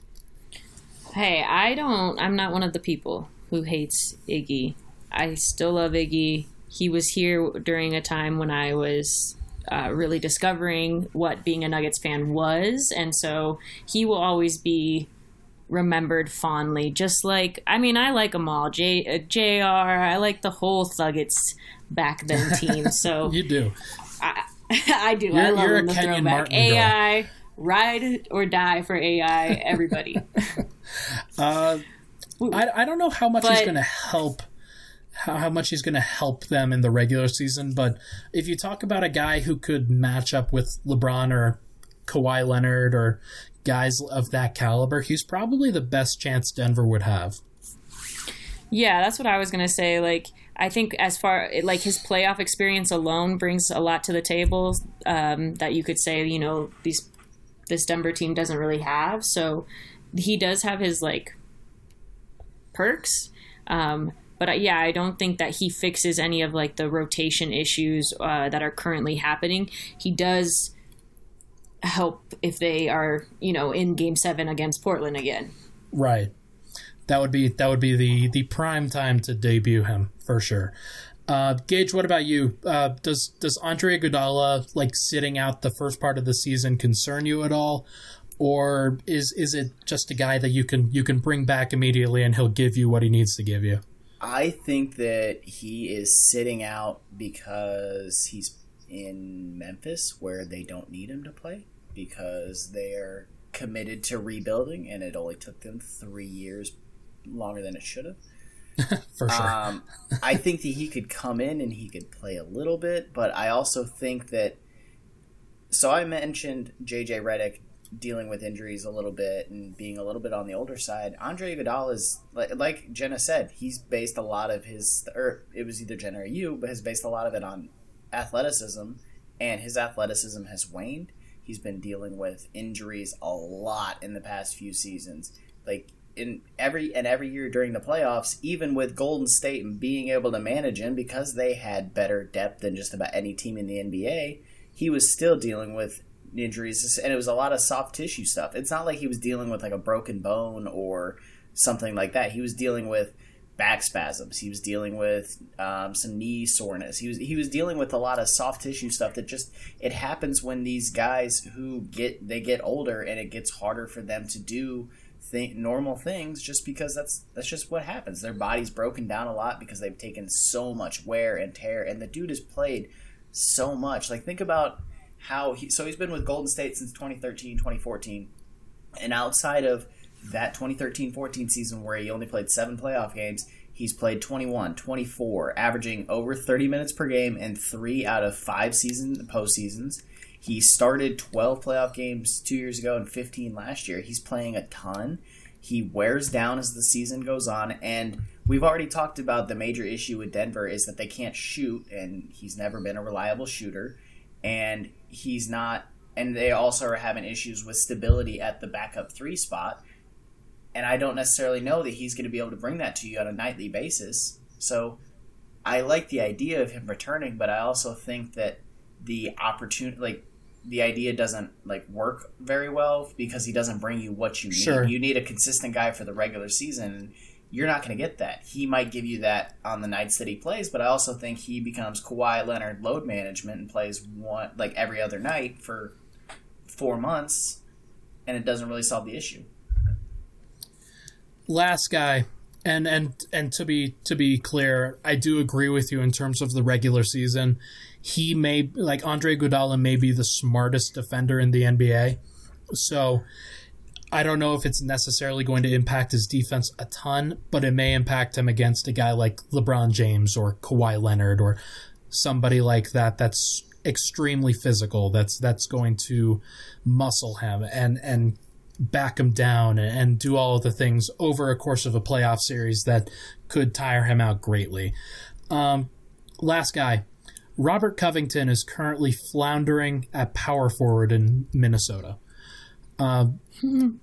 Hey, I don't. I'm not one of the people who hates Iggy. I still love Iggy. He was here during a time when I was uh, really discovering what being a Nuggets fan was, and so he will always be remembered fondly. Just like I mean, I like them all. J, uh, Jr. I like the whole Thuggets back then (laughs) team. So You do. I, (laughs) I do. I You're- love you're a the Kenyon throwback. Martin girl. AI, ride or die for AI. Everybody. (laughs) Uh, I, I don't know how much he's going to help. How, how much he's going to help them in the regular season, but if you talk about a guy who could match up with LeBron or Kawhi Leonard or guys of that caliber, he's probably the best chance Denver would have. Yeah, that's what I was gonna say. Like, I think as far like his playoff experience alone brings a lot to the table um, that you could say you know these this Denver team doesn't really have. So he does have his like perks. Um, but yeah, I don't think that he fixes any of like the rotation issues uh, that are currently happening. He does help if they are you know in Game Seven against Portland again. Right. That would be that would be the the prime time to debut him for sure. Uh, Gage, what about you? Uh, does does Andre Iguodala like sitting out the first part of the season concern you at all, or is is it just a guy that you can you can bring back immediately and he'll give you what he needs to give you? I think that he is sitting out because he's in Memphis where they don't need him to play because they're committed to rebuilding and it only took them three years longer than it should have. (laughs) For sure. Um, I think that he could come in and he could play a little bit, but I also think that. So I mentioned JJ Redick dealing with injuries a little bit and being a little bit on the older side. Andre Iguodala is like, like Jenna said, he's based a lot of his, or it was either Jenna or you, but has based a lot of it on athleticism, and his athleticism has waned. He's been dealing with injuries a lot in the past few seasons. Like in every and every year during the playoffs, even with Golden State and being able to manage him because they had better depth than just about any team in the NBA, he was still dealing with injuries and it was a lot of soft tissue stuff. It's not like he was dealing with like a broken bone or something like that. He was dealing with back spasms. He was dealing with um, some knee soreness. He was he was dealing with a lot of soft tissue stuff that just it happens when these guys who get they get older and it gets harder for them to do th- normal things just because that's that's just what happens. Their body's broken down a lot because they've taken so much wear and tear and the dude has played so much. Like think about how he so he's been with Golden State since 2013, 2014. And outside of that 2013-14 season where he only played 7 playoff games, he's played 21, 24, averaging over 30 minutes per game in 3 out of 5 season postseasons. He started 12 playoff games 2 years ago and 15 last year. He's playing a ton. He wears down as the season goes on and we've already talked about the major issue with Denver is that they can't shoot and he's never been a reliable shooter and he's not and they also are having issues with stability at the backup 3 spot and I don't necessarily know that he's going to be able to bring that to you on a nightly basis. So I like the idea of him returning, but I also think that the opportunity, like the idea, doesn't like work very well because he doesn't bring you what you need. Sure. You need a consistent guy for the regular season. You're not going to get that. He might give you that on the nights that he plays, but I also think he becomes Kawhi Leonard load management and plays one like every other night for four months, and it doesn't really solve the issue. last guy and and and to be to be clear i do agree with you in terms of the regular season he may like andre Iguodala may be the smartest defender in the nba so i don't know if it's necessarily going to impact his defense a ton but it may impact him against a guy like lebron james or Kawhi leonard or somebody like that that's extremely physical that's that's going to muscle him and and back him down and, do all of the things over a course of a playoff series that could tire him out greatly. Um, last guy, Robert Covington is currently floundering at power forward in Minnesota. Uh,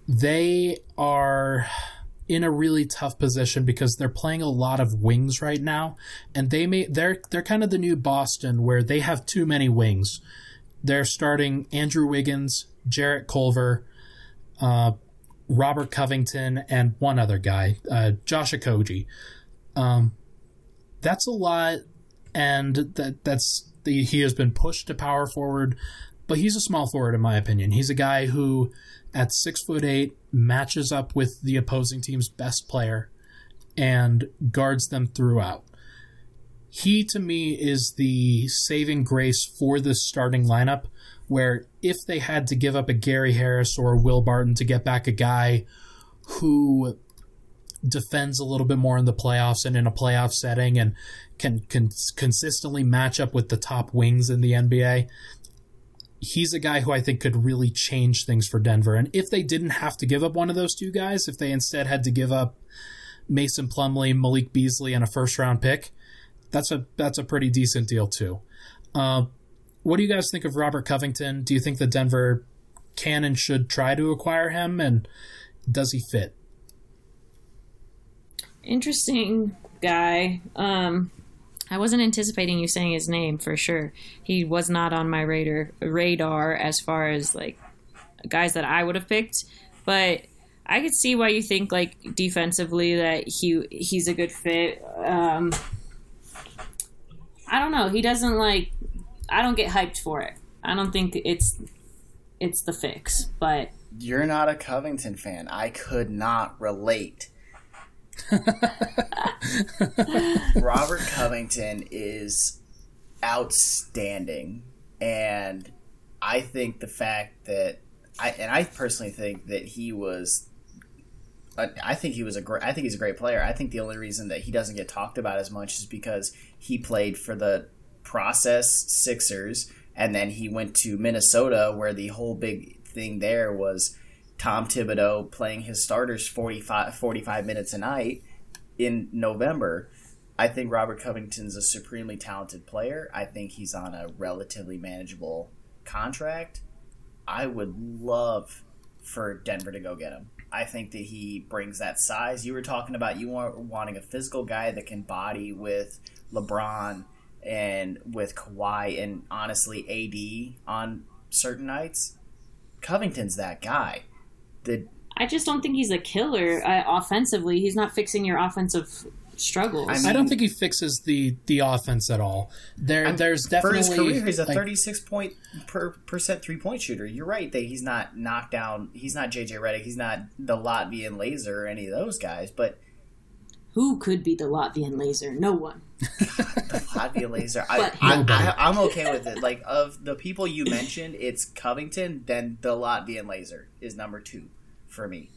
they are in a really tough position because they're playing a lot of wings right now, and they may they're they're kind of the new Boston where they have too many wings. They're starting Andrew Wiggins, Jarrett Culver, uh, Robert Covington, and one other guy, uh, Josh Okogie. Um, that's a lot, and that that's the, he has been pushed to power forward, but he's a small forward in my opinion. He's a guy who, at six foot eight, matches up with the opposing team's best player, and guards them throughout. He to me is the saving grace for this starting lineup where if they had to give up a Gary Harris or a Will Barton to get back a guy who defends a little bit more in the playoffs and in a playoff setting and can, can consistently match up with the top wings in the NBA, he's a guy who I think could really change things for Denver. And if they didn't have to give up one of those two guys, if they instead had to give up Mason Plumlee, Malik Beasley, and a first round pick, that's a that's a pretty decent deal too. Uh, what do you guys think of Robert Covington? Do you think that Denver can and should try to acquire him, and does he fit? Interesting guy. Um, I wasn't anticipating you saying his name for sure. He was not on my radar radar as far as like guys that I would have picked, but I could see why you think like defensively that he he's a good fit. Um, I don't know. He doesn't like. I don't get hyped for it. I don't think it's it's the fix, but You're not a Covington fan. I could not relate. (laughs) Robert Covington is outstanding, and I think the fact that I and I personally think that he was. I think he was a great. I think he's a great player. I think the only reason that he doesn't get talked about as much is because he played for the process Sixers, and then he went to Minnesota, where the whole big thing there was Tom Thibodeau playing his starters 45, 45 minutes a night in November. I think Robert Covington's a supremely talented player. I think he's on a relatively manageable contract. I would love for Denver to go get him. I think that he brings that size. You were talking about you want wanting a physical guy that can body with LeBron and with Kawhi and honestly AD on certain nights. Covington's that guy. The I just don't think he's a killer uh, offensively. He's not fixing your offensive struggles. I, don't think he fixes the the offense at all. There, I'm- there's for his career, he's a like, 36 point per percent three point shooter. You're right that he's not knocked down. He's not JJ Redick. He's not the Latvian Laser or any of those guys. But Who could be the Latvian laser? No one. the (laughs) Latvian Laser, I, I, I, I'm okay with it. Like of the people you mentioned, it's Covington. Then the Latvian Laser is number two for me.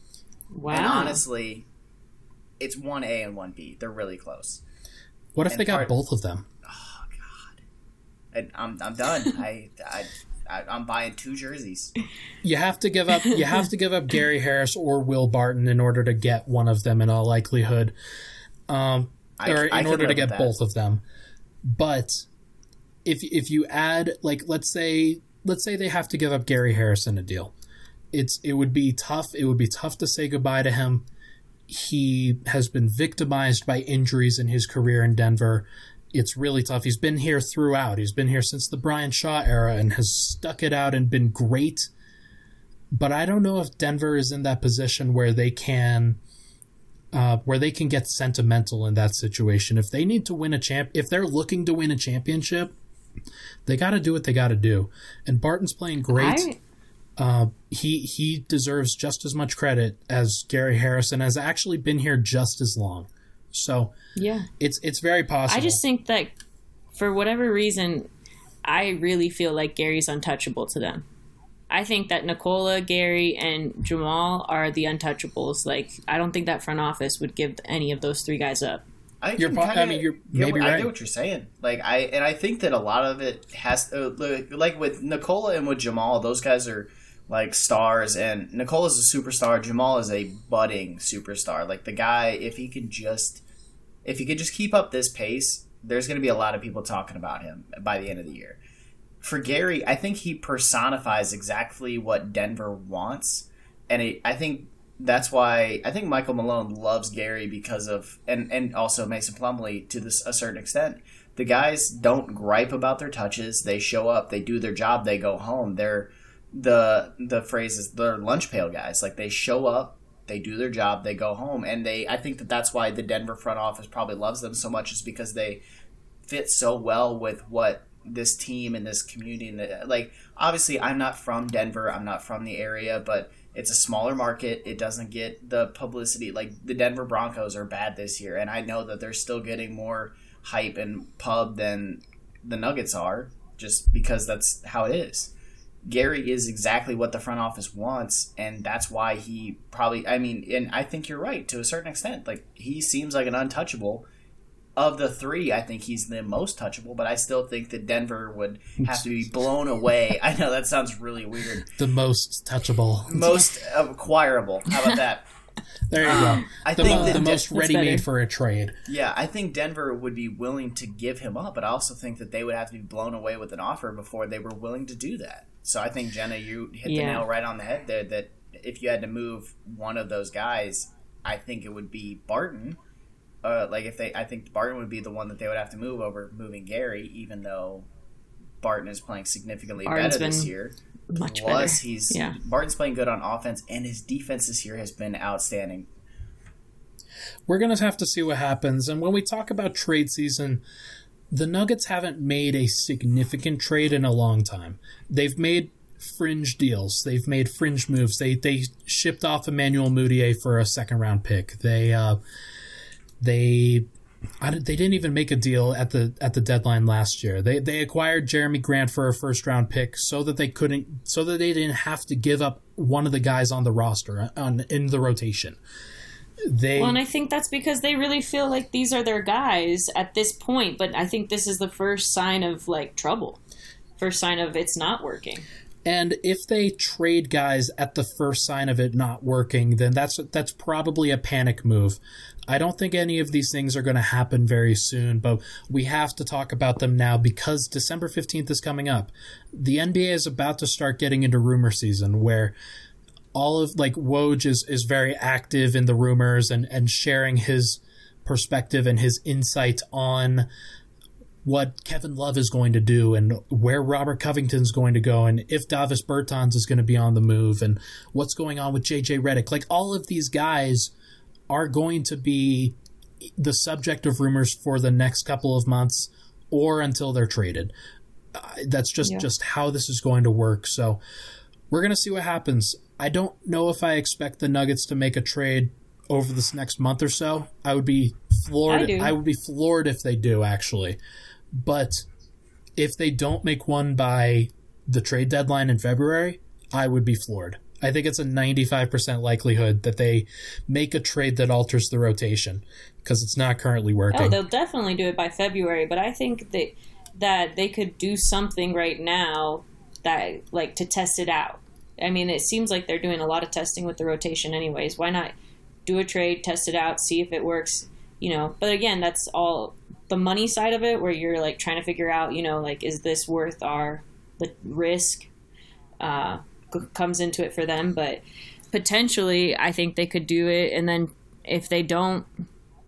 Wow. And honestly, it's one A and one B. They're really close. what if and they got part- both of them? Oh God! And I'm I'm done. (laughs) I, I I I'm buying two jerseys. You have to give up. You have to give up Gary Harris or Will Barton in order to get one of them in all likelihood, um, I- or in can order to get both of them. But if if you add like let's say let's say they have to give up Gary Harris in a deal, it's it would be tough. It would be tough to say goodbye to him. He has been victimized by injuries in his career in Denver, it's really tough. He's been here throughout. He's been here since the Brian Shaw era and has stuck it out and been great. But I don't know if Denver is in that position where they can uh, where they can get sentimental in that situation. If they need to win a champ, if they're looking to win a championship, they got to do what they got to do. And Barton's playing great. I- Uh, he he deserves just as much credit as Gary Harrison has actually been here just as long. So yeah. it's it's very possible. I just think that for whatever reason, I really feel like Gary's untouchable to them. I think that Nikola, Gary, and Jamal are the untouchables. Like, I don't think that front office would give any of those three guys up. I You're can po- kinda- mean, you're yeah, maybe I right. get what you're saying. Like I and I think that a lot of it has uh, like- like with Nikola and with Jamal, those guys are like stars, and Nikola's a superstar. Jamal is a budding superstar. Like the guy, if he can just if he could just keep up this pace, there's going to be a lot of people talking about him by the end of the year. For Gary, I think he personifies exactly what Denver wants, and it, I think that's why I think Michael Malone loves Gary because of and and also Mason Plumlee to this a certain extent. The guys don't gripe about their touches. They show up, they do their job, they go home. They're the the phrase is they're lunch pail guys. Like they show up, they do their job, they go home, and they. I think that that's why the Denver front office probably loves them so much, is because they fit so well with what this team and this community and the, like obviously I'm not from Denver I'm not from the area but it's a smaller market. It doesn't get the publicity. Like the Denver Broncos are bad this year and I know that they're still getting more hype and pub than the Nuggets are just because that's how it is Gary is exactly what the front office wants, and that's why he probably. I mean, and I think you're right to a certain extent. Like he seems like an untouchable. Of the three, I think he's the most touchable, but I still think that Denver would have to be (laughs) blown away. I know that sounds really weird. (laughs) the most touchable. Most acquirable. How about that? (laughs) There you Um, go. I the, think mo- that the De- most ready-made for a trade. Yeah, I think Denver would be willing to give him up, but I also think that they would have to be blown away with an offer before they were willing to do that. So I think Jenna, you hit the nail right on the head there. That if you had to move one of those guys, I think it would be Barton. Uh, like if they, I think Barton would be the one that they would have to move over moving Gary, even though Barton is playing significantly Barton's better this year. much Plus, better. he's Yeah. Barton's playing good on offense, and his defense this year has been outstanding. We're going to have to see what happens. And when we talk about trade season, the Nuggets haven't made a significant trade in a long time. They've made fringe deals. They've made fringe moves. They they shipped off Emmanuel Mudiay for a second round pick. They uh, they they didn't even make a deal at the at the deadline last year. They they acquired Jerami Grant for a first round pick so that they couldn't so that they didn't have to give up one of the guys on the roster on in the rotation. They Well, and I think that's because they really feel like these are their guys at this point. But I think this is the first sign of like trouble, first sign of it's not working. And if they trade guys at the first sign of it not working, then that's that's probably a panic move. I don't think any of these things are going to happen very soon, but we have to talk about them now because December 15th is coming up. The NBA is about to start getting into rumor season where all of like Woj is, is very active in the rumors and, and sharing his perspective and his insight on what Kevin Love is going to do and where Robert Covington's going to go and if Davis Bertans is going to be on the move and what's going on with JJ Redick. Like all of these guys are going to be the subject of rumors for the next couple of months or until they're traded. Uh, that's just Yeah. just how this is going to work. So we're going to see what happens. I don't know if I expect the Nuggets to make a trade over this next month or so. I would be floored. I. I would be floored if they do actually. But if they don't make one by the trade deadline in February, I would be floored. I think it's a 95% likelihood that they make a trade that alters the rotation because it's not currently working. Oh, they'll definitely do it by February. But I think that that they could do something right now that like to test it out. I mean, it seems like they're doing a lot of testing with the rotation, anyways. Why not do a trade, test it out, see if it works? You know. But again, that's all the money side of it, where you're like trying to figure out, you know, like is this worth our the risk? Uh, comes into it for them, but potentially, I think they could do it, and then if they don't,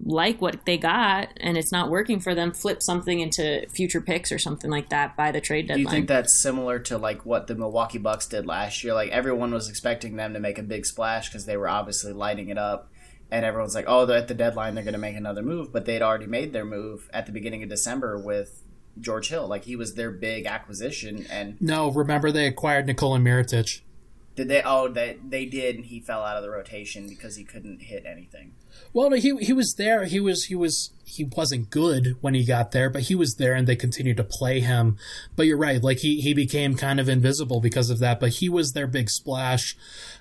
like what they got and it's not working for them, flip something into future picks or something like that by the trade deadline. Do you think that's similar to like what the Milwaukee Bucks did last year? Like everyone was expecting them to make a big splash because they were obviously lighting it up, and everyone's like, "Oh, they're at the deadline; they're going to make another move." But they'd already made their move at the beginning of December with George Hill. Like he was their big acquisition, and No, remember they acquired Nikola Mirotic. Did they? Oh, they they did, and he fell out of the rotation because he couldn't hit anything. Well, no, he he was there. He was he was he wasn't good when he got there, but he was there, and they continued to play him. But you're right; like he he became kind of invisible because of that. But he was their big splash.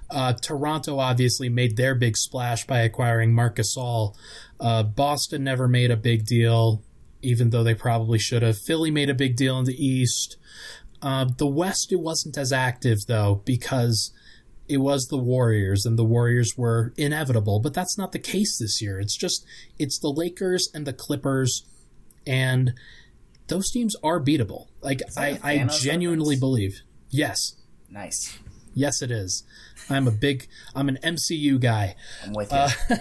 Uh, Toronto obviously made their big splash by acquiring Marcus Gasol. Uh, Boston never made a big deal, even though they probably should have. Philly made a big deal in the East. Uh, the West, it wasn't as active though because it was the Warriors, and the Warriors were inevitable. But that's not the case this year. It's just it's the Lakers and the Clippers, and those teams are beatable. Like I, I, a I Thanos genuinely believe. Yes, Nice. yes, it is. I'm a big. I'm an MCU guy. I'm with you. Uh, (laughs)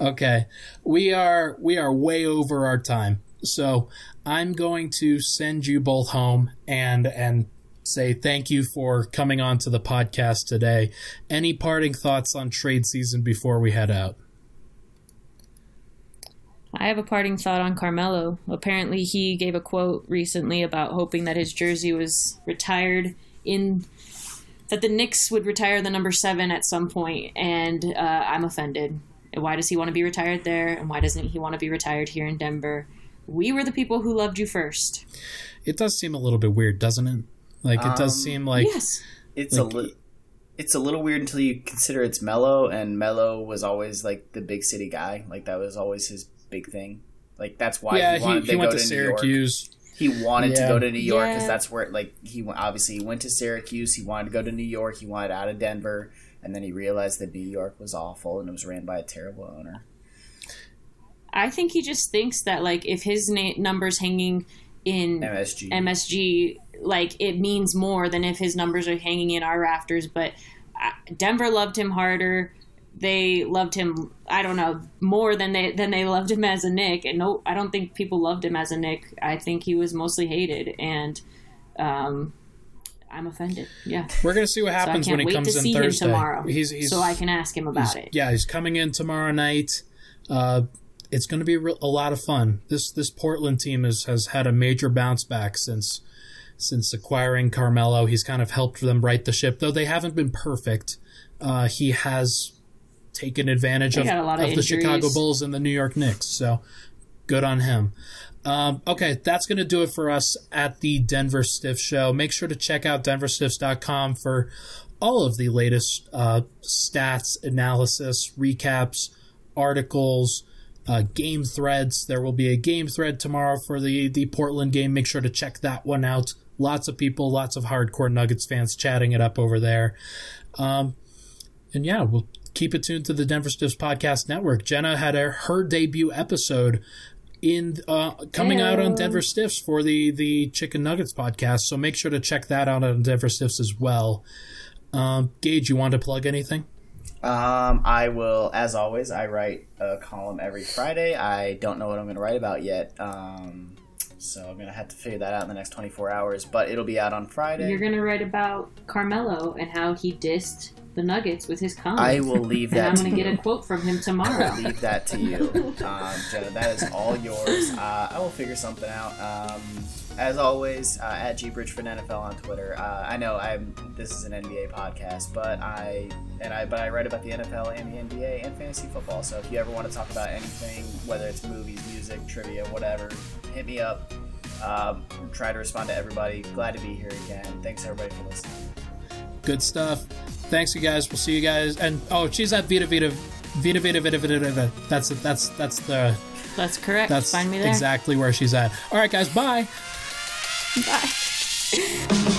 Okay, we are we are way over our time, so I'm going to send you both home and and say thank you for coming on to the podcast today. Any parting thoughts on trade season before we head out? I have a parting thought on Carmelo. Apparently, he gave a quote recently about hoping that his jersey was retired in that the Knicks would retire the number seven at some point, and uh, I'm offended. Why does he want to be retired there, and why doesn't he want to be retired here in Denver? We were the people who loved you first. It does seem a little bit weird, doesn't it? Like it does Um, seem like yes, it's a like- li- it's a little weird until you consider it's Mello, and Mello was always like the big city guy. Like that was always his big thing. Like that's why yeah, he he, wanted he to went go to to New York. Syracuse. He wanted to Yeah. go to New York because Yeah. that's where like he went, obviously he went to Syracuse. He wanted to go to New York. He wanted out of Denver, and then he realized that New York was awful and it was ran by a terrible owner. I think he just thinks that like if his na- numbers hanging in MSG. MSG, like it means more than if his numbers are hanging in our rafters. But uh, Denver loved him harder. They loved him. I don't know more than they than they loved him as a Knick. And no, I don't think people loved him as a Knick. I think he was mostly hated, and um, I'm offended. Yeah. We're gonna see what happens can't when he wait comes to in see Thursday. him tomorrow, He's, he's so I can ask him about he's- it. Yeah, he's coming in tomorrow night. Uh, it's going to be a, lot of fun. This this Portland team has has had a major bounce back since since acquiring Carmelo. He's kind of helped them right the ship, though they haven't been perfect. Uh, he has taken advantage They of, lot of the Chicago. Bulls and the New York Knicks. So good on him. Um, okay, that's going to do it for us at the Denver Stiff Show. Make sure to check out denverstiffs.com for all of the latest uh, stats, analysis, recaps, articles, uh, game threads. There will be a game thread tomorrow for the, the Portland game. Make sure to check that one out. Lots of people, lots of hardcore Nuggets fans chatting it up over there. Um, and yeah, we'll keep it tuned to the Denver Stiffs Podcast Network. Jenna had a, her debut episode in uh, coming out on Denver Stiffs for the the Chicken Nuggets podcast. So make sure to check that out on Denver Stiffs as well. Um, Gage, you want to plug anything? Um, I will, as always, I write a column every Friday. I don't know what I'm going to write about yet. Um, so I'm going to have to figure that out in the next 24 hours, but it'll be out on Friday. You're gonna write about Carmelo and how he dissed the Nuggets with his comments. I will leave (laughs) and that I'm to gonna get a quote from him tomorrow. I'll leave that to you. (laughs) Um, Jenna, that is all yours. Uh, I will figure something out. Um, as always, uh, at GBridgeford NFL on Twitter. Uh, I know I'm. This is an NBA podcast, but I and I but I write about the NFL and the NBA and fantasy football. So if you ever want to talk about anything, whether it's movies, music, trivia, whatever, hit me up. Um, try to respond to everybody. Glad to be here again. Thanks everybody for listening. Good stuff. Thanks, you guys. We'll see you guys. And oh, she's at Vita Vita Vita Vita Vita Vita Vita. That's that's that's the That's correct. that's Find me there. exactly where she's at. All right, guys. Bye. Bye. (laughs)